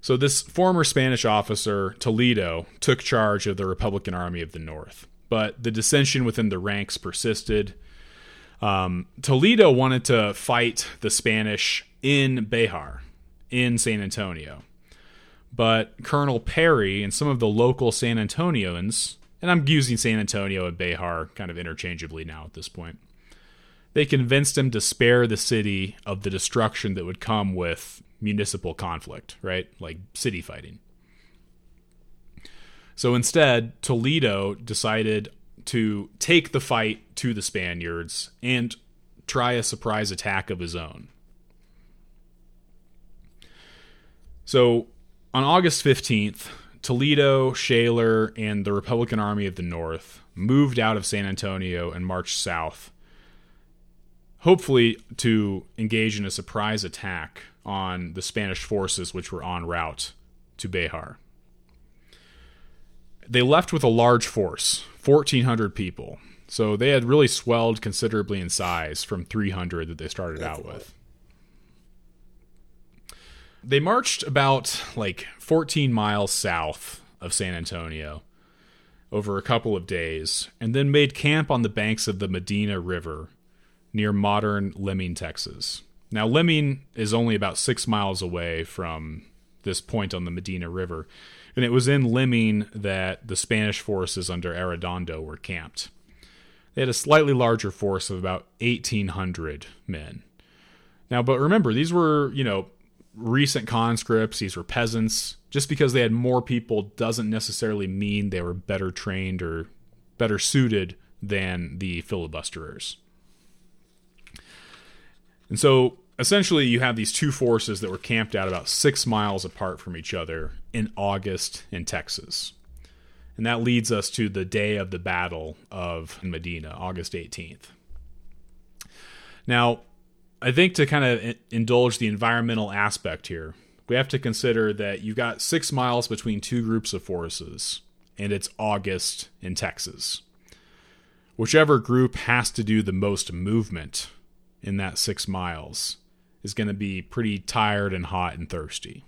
So, this former Spanish officer, Toledo, took charge of the Republican Army of the North, but the dissension within the ranks persisted. Um, Toledo wanted to fight the Spanish in Bejar, in San Antonio. But Colonel Perry and some of the local San Antonians, and I'm using San Antonio and Bejar kind of interchangeably now at this point, they convinced him to spare the city of the destruction that would come with municipal conflict, right? Like city fighting. So instead, Toledo decided to take the fight to the Spaniards and try a surprise attack of his own. So on August 15th, Toledo, Shaler, and the Republican Army of the North moved out of San Antonio and marched south, hopefully to engage in a surprise attack on the Spanish forces which were en route to Bejar. They left with a large force, 1,400 people. So they had really swelled considerably in size from 300 that they started out with. They marched about like 14 miles south of San Antonio over a couple of days and then made camp on the banks of the Medina River near modern Leming, Texas. Now, Leming is only about six miles away from this point on the Medina River, and it was in Leming that the Spanish forces under Arredondo were camped. They had a slightly larger force of about 1,800 men. Now, but remember, these were, you know, recent conscripts, these were peasants. Just because they had more people doesn't necessarily mean they were better trained or better suited than the filibusterers. And so essentially you have these two forces that were camped out about six miles apart from each other in August in Texas. And that leads us to the day of the battle of Medina, August 18th. Now, I think to kind of indulge the environmental aspect here, we have to consider that you've got six miles between two groups of forces, and it's August in Texas. Whichever group has to do the most movement in that six miles is going to be pretty tired and hot and thirsty.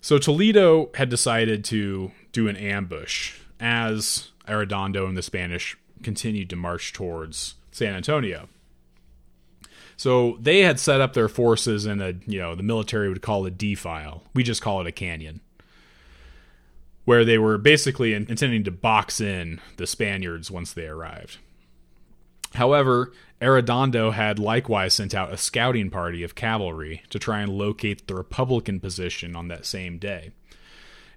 So Toledo had decided to do an ambush as Arredondo and the Spanish continued to march towards San Antonio. So they had set up their forces in a, you know, the military would call it defile. We just call it a canyon. Where they were basically intending to box in the Spaniards once they arrived. However, Arredondo had likewise sent out a scouting party of cavalry to try and locate the Republican position on that same day.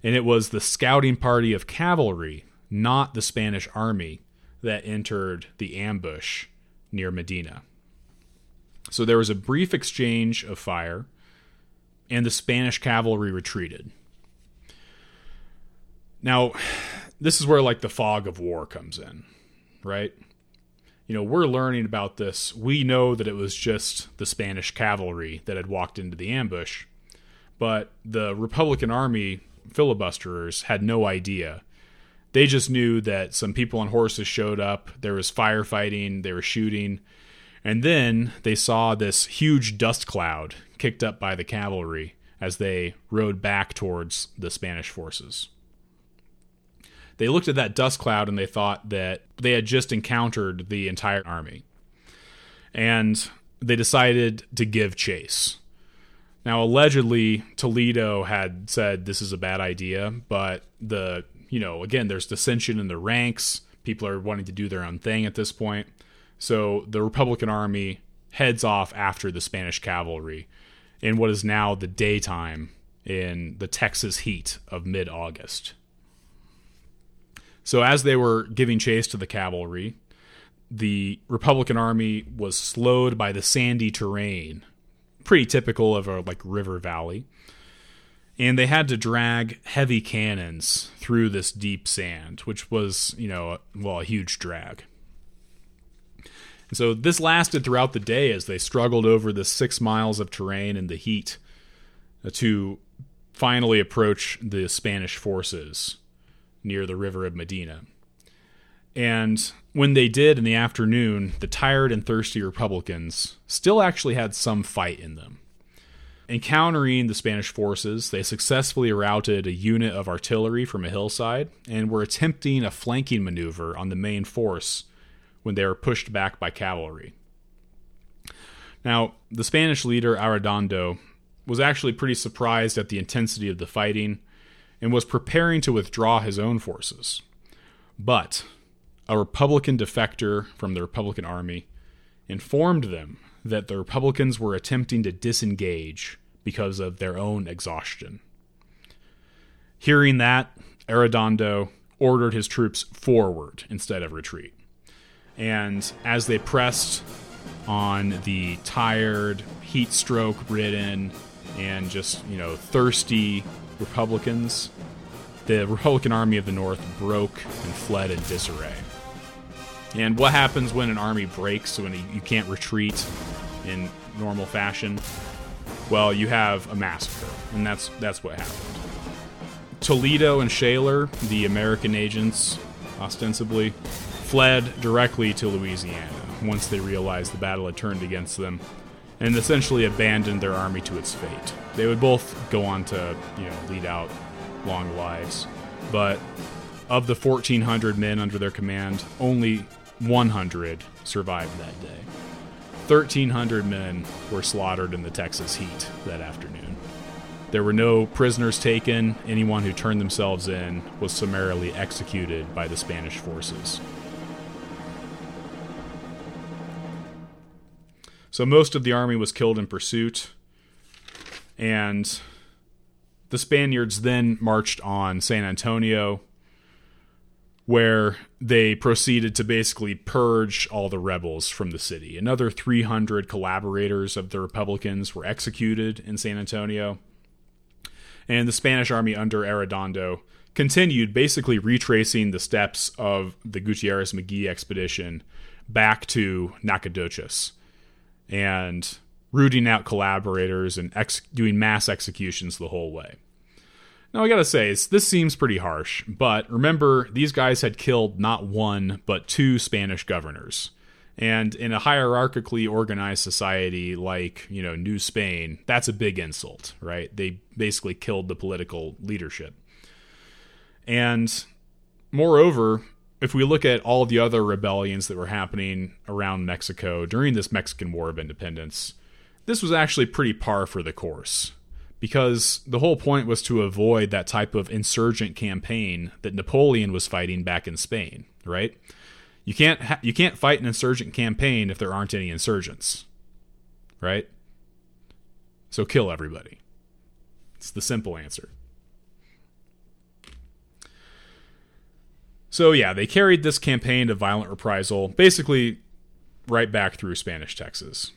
And it was the scouting party of cavalry, not the Spanish army, that entered the ambush near Medina. So there was a brief exchange of fire, and the Spanish cavalry retreated. Now, this is where like the fog of war comes in, right? You know, we're learning about this. We know that it was just the Spanish cavalry that had walked into the ambush, but the Republican Army filibusterers had no idea. They just knew that some people on horses showed up, there was firefighting, they were shooting, and then they saw this huge dust cloud kicked up by the cavalry as they rode back towards the Spanish forces they looked at that dust cloud and they thought that they had just encountered the entire army. And they decided to give chase. Now, allegedly, Toledo had said this is a bad idea, but the, you know, again, there's dissension in the ranks. People are wanting to do their own thing at this point. So the Republican Army heads off after the Spanish cavalry in what is now the daytime in the Texas heat of mid August. So as they were giving chase to the cavalry, the Republican army was slowed by the sandy terrain, pretty typical of a like river valley. And they had to drag heavy cannons through this deep sand, which was, you know, well, a huge drag. And so this lasted throughout the day as they struggled over the six miles of terrain in the heat uh, to finally approach the Spanish forces near the river of Medina. And when they did in the afternoon, the tired and thirsty Republicans still actually had some fight in them. encountering the Spanish forces, they successfully routed a unit of artillery from a hillside and were attempting a flanking maneuver on the main force when they were pushed back by cavalry. Now, the Spanish leader Arredondo was actually pretty surprised at the intensity of the fighting and was preparing to withdraw his own forces. But a Republican defector from the Republican Army informed them that the Republicans were attempting to disengage because of their own exhaustion. Hearing that, Arredondo ordered his troops forward instead of retreat. And as they pressed on the tired, heat stroke ridden, and just, you know, thirsty Republicans, the Republican Army of the North broke and fled in disarray. And what happens when an army breaks, when you can't retreat in normal fashion? Well, you have a massacre, and that's that's what happened. Toledo and Shaler, the American agents, ostensibly, fled directly to Louisiana once they realized the battle had turned against them, and essentially abandoned their army to its fate. They would both go on to, you know, lead out long lives, but of the 1,400 men under their command, only 100 survived that day. 1,300 men were slaughtered in the Texas heat that afternoon. There were no prisoners taken. Anyone who turned themselves in was summarily executed by the Spanish forces. So most of the army was killed in pursuit, and the Spaniards then marched on San Antonio, where they proceeded to basically purge all the rebels from the city. Another 300 collaborators of the Republicans were executed in San Antonio. And the Spanish army under Arredondo continued basically retracing the steps of the Gutierrez Magee expedition back to Nacogdoches and rooting out collaborators and ex- doing mass executions the whole way. Now, I gotta say, this seems pretty harsh, but remember, these guys had killed not one, but two Spanish governors. And in a hierarchically organized society like, you know, New Spain, that's a big insult, right? They basically killed the political leadership. And moreover, if we look at all the other rebellions that were happening around Mexico during this Mexican War of Independence, this was actually pretty par for the course because the whole point was to avoid that type of insurgent campaign that Napoleon was fighting back in Spain, right? You can't ha- you can't fight an insurgent campaign if there aren't any insurgents. Right? So kill everybody. It's the simple answer. So yeah, they carried this campaign of violent reprisal basically right back through Spanish Texas.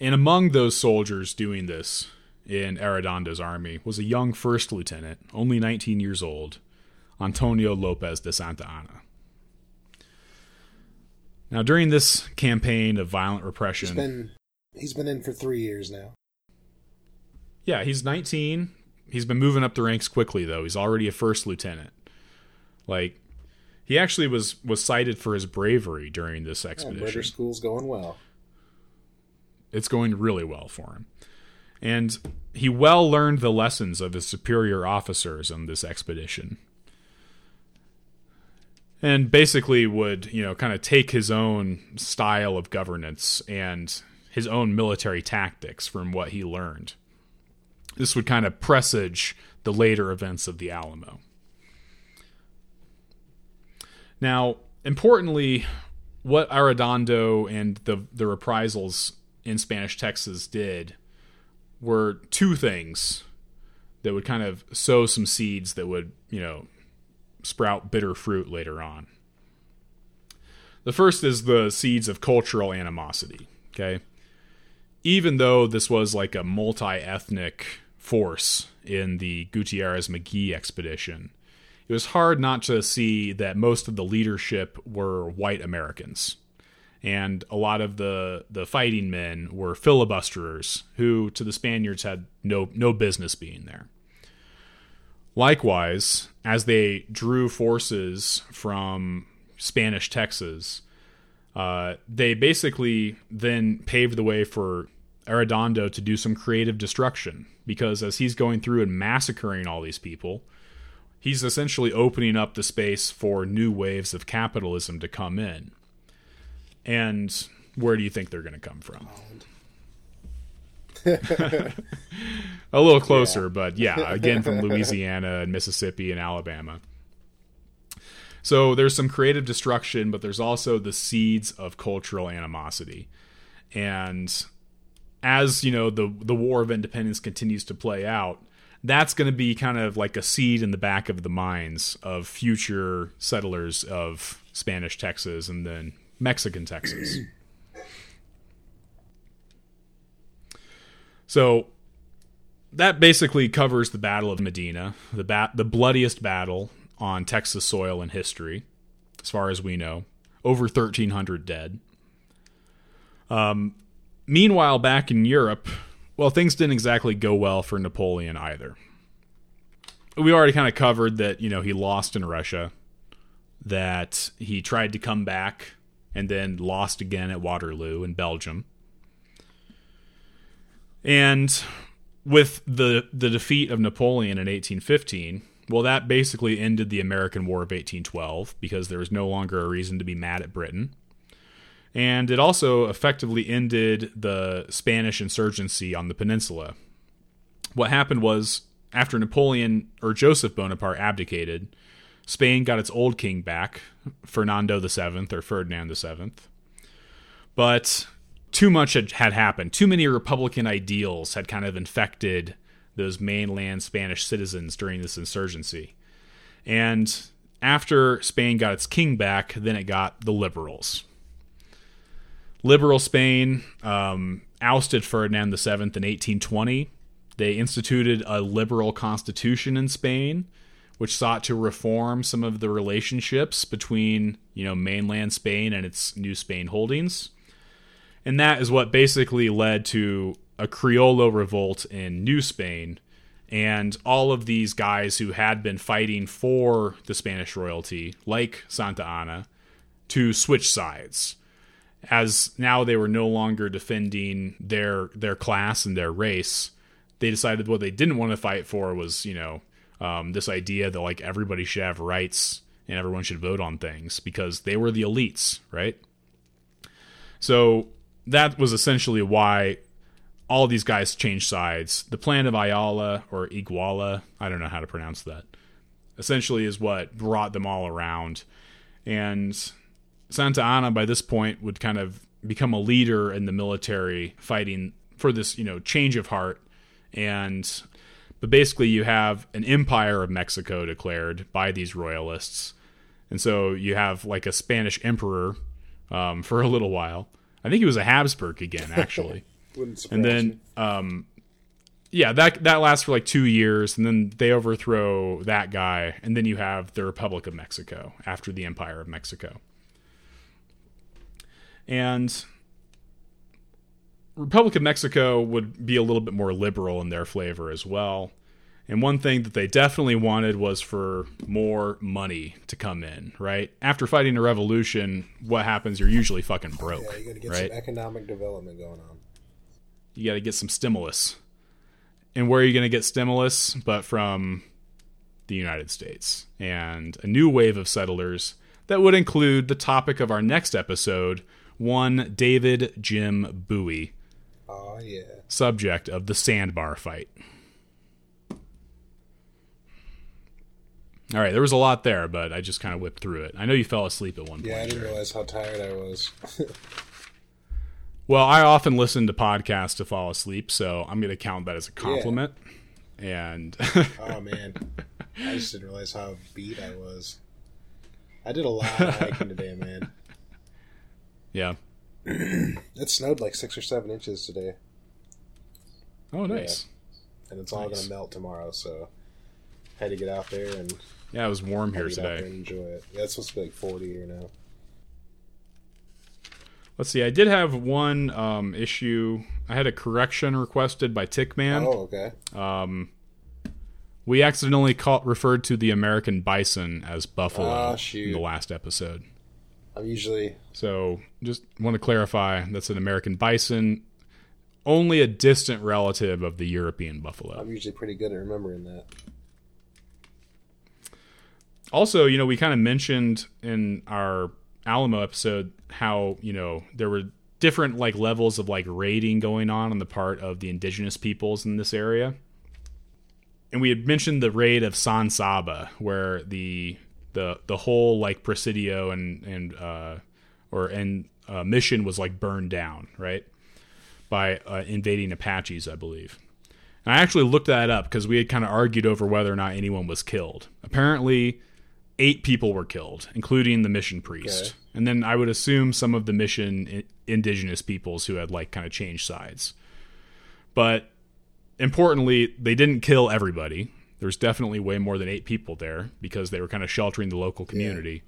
And among those soldiers doing this in Arredondo's army was a young first lieutenant, only 19 years old, Antonio Lopez de Santa Anna. Now, during this campaign of violent repression, he's been he's been in for three years now. Yeah, he's 19. He's been moving up the ranks quickly, though. He's already a first lieutenant. Like, he actually was was cited for his bravery during this expedition. Yeah, school's going well. It's going really well for him. And he well learned the lessons of his superior officers on this expedition. And basically would, you know, kind of take his own style of governance and his own military tactics from what he learned. This would kind of presage the later events of the Alamo. Now, importantly, what Arredondo and the the reprisals in Spanish Texas did were two things that would kind of sow some seeds that would, you know, sprout bitter fruit later on. The first is the seeds of cultural animosity, okay? Even though this was like a multi ethnic force in the Gutierrez Magee expedition, it was hard not to see that most of the leadership were white Americans and a lot of the the fighting men were filibusterers who to the Spaniards had no no business being there. Likewise, as they drew forces from Spanish Texas, uh, they basically then paved the way for Arredondo to do some creative destruction because as he's going through and massacring all these people, he's essentially opening up the space for new waves of capitalism to come in. And where do you think they're going to come from? a little closer, yeah. but yeah, again from Louisiana and Mississippi and Alabama. So there's some creative destruction, but there's also the seeds of cultural animosity. And as, you know, the the War of Independence continues to play out, that's going to be kind of like a seed in the back of the minds of future settlers of Spanish Texas and then Mexican Texas. so that basically covers the Battle of Medina, the bat, the bloodiest battle on Texas soil in history, as far as we know. Over 1,300 dead. Um, meanwhile, back in Europe, well, things didn't exactly go well for Napoleon either. We already kind of covered that, you know, he lost in Russia, that he tried to come back and then lost again at Waterloo in Belgium. And with the the defeat of Napoleon in 1815, well, that basically ended the American War of 1812 because there was no longer a reason to be mad at Britain. And it also effectively ended the Spanish insurgency on the peninsula. What happened was, after Napoleon or Joseph Bonaparte abdicated, Spain got its old king back, Fernando VII or Ferdinand VII. But too much had, had happened. Too many Republican ideals had kind of infected those mainland Spanish citizens during this insurgency. And after Spain got its king back, then it got the liberals. Liberal Spain um, ousted Ferdinand VII in 1820. They instituted a liberal constitution in Spain, which sought to reform some of the relationships between, you know, mainland Spain and its New Spain holdings. And that is what basically led to a Criollo revolt in New Spain, and all of these guys who had been fighting for the Spanish royalty, like Santa Anna, to switch sides. As now they were no longer defending their their class and their race, they decided what they didn't want to fight for was, you know, um, this idea that like everybody should have rights and everyone should vote on things because they were the elites, right? So that was essentially why all these guys changed sides. The plan of Ayala or Iguala, I don't know how to pronounce that, essentially is what brought them all around. And Santa Anna, by this point, would kind of become a leader in the military fighting for this, you know, change of heart. And, but basically, you have an empire of Mexico declared by these royalists. And so you have like a Spanish emperor um, for a little while. I think he was a Habsburg again, actually. and then um, yeah, that that lasts for like two years, and then they overthrow that guy, and then you have the Republic of Mexico after the Empire of Mexico, and Republic of Mexico would be a little bit more liberal in their flavor as well. And one thing that they definitely wanted was for more money to come in, right? After fighting a revolution, what happens? You're usually fucking broke. Yeah, you gotta get right? some economic development going on you got to get some stimulus. And where are you going to get stimulus? But from the United States. And a new wave of settlers that would include the topic of our next episode one David Jim Bowie. Oh, yeah. Subject of the sandbar fight. All right, there was a lot there, but I just kind of whipped through it. I know you fell asleep at one yeah, point. Yeah, I didn't realize how tired I was. Well, I often listen to podcasts to fall asleep, so I'm going to count that as a compliment. Yeah. And oh man, I just didn't realize how beat I was. I did a lot of hiking today, man. Yeah. it snowed like six or seven inches today. Oh, nice. Yeah. And it's all gonna melt tomorrow, so I had to get out there and yeah, it was warm here today. enjoy it. Yeah, it's supposed to be like forty here now. Let's see. I did have one um, issue. I had a correction requested by Tickman. Oh, okay. Um, we accidentally caught, referred to the American bison as buffalo oh, in the last episode. I'm usually so just want to clarify that's an American bison. only a distant relative of the European buffalo. I'm usually pretty good at remembering that. Also, you know, we kind of mentioned in our Alamo episode how, you know, there were different like levels of like raiding going on on the part of the indigenous peoples in this area. And we had mentioned the raid of San Saba where the the the whole like presidio and and uh or and uh, mission was like burned down, right? By uh, invading Apaches, I believe. And I actually looked that up because we had kind of argued over whether or not anyone was killed. Apparently, eight people were killed, including the mission priest. Okay. And then I would assume some of the mission i- indigenous peoples who had like kind of changed sides. But importantly, they didn't kill everybody. There's definitely way more than eight people there because they were kind of sheltering the local community.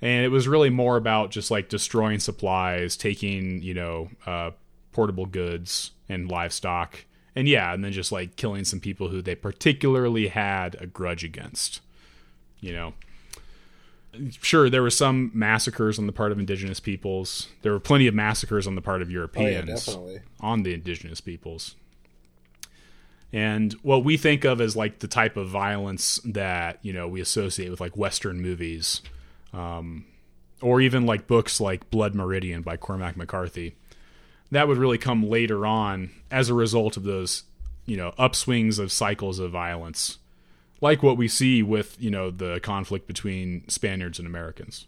And it was really more about just like destroying supplies, taking, you know, uh, portable goods and livestock. And yeah, and then just like killing some people who they particularly had a grudge against. You know, sure there were some massacres on the part of indigenous peoples there were plenty of massacres on the part of Oh yeah, europeans on the indigenous peoples and what we think of as like the type of violence that you know we associate with like western movies um, or even like books like blood meridian by cormac mccarthy that would really come later on as a result of those you know upswings of cycles of violence like what we see with you know the conflict between Spaniards and Americans.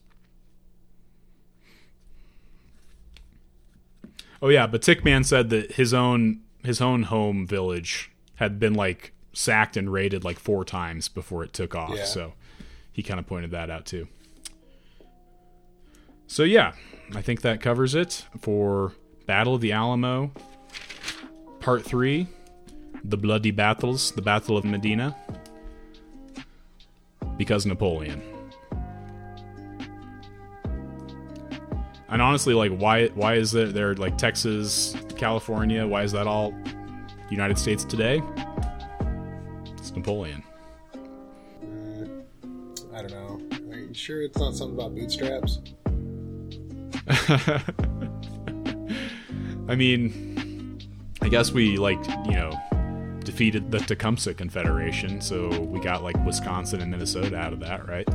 Oh yeah, but Tickman said that his own his own home village had been like sacked and raided like four times before it took off. Yeah. So he kind of pointed that out too. So yeah, I think that covers it for Battle of the Alamo, Part Three, the bloody battles, the Battle of Medina because Napoleon. And honestly, like, why why is it there like Texas, California? Why is that all United States today? It's Napoleon. Uh, I don't know. Are you sure it's not something about bootstraps? I mean, I guess we like you know defeated the Tecumseh Confederation, so we got like Wisconsin and Minnesota out of that, right?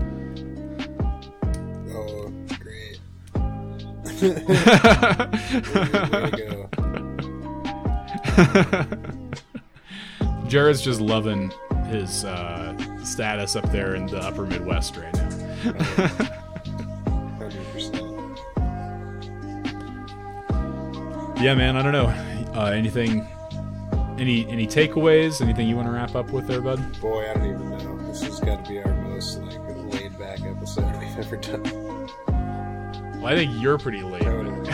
Oh, great. Way to go. Jared's just loving his uh, status up there in the upper Midwest right now. 100%. Yeah, man, I don't know. Uh, anything, any any takeaways? Anything you want to wrap up with there, bud? Boy, I don't even know. This has got to be our most like laid back episode we've ever done. Well, I think you're pretty late. Totally.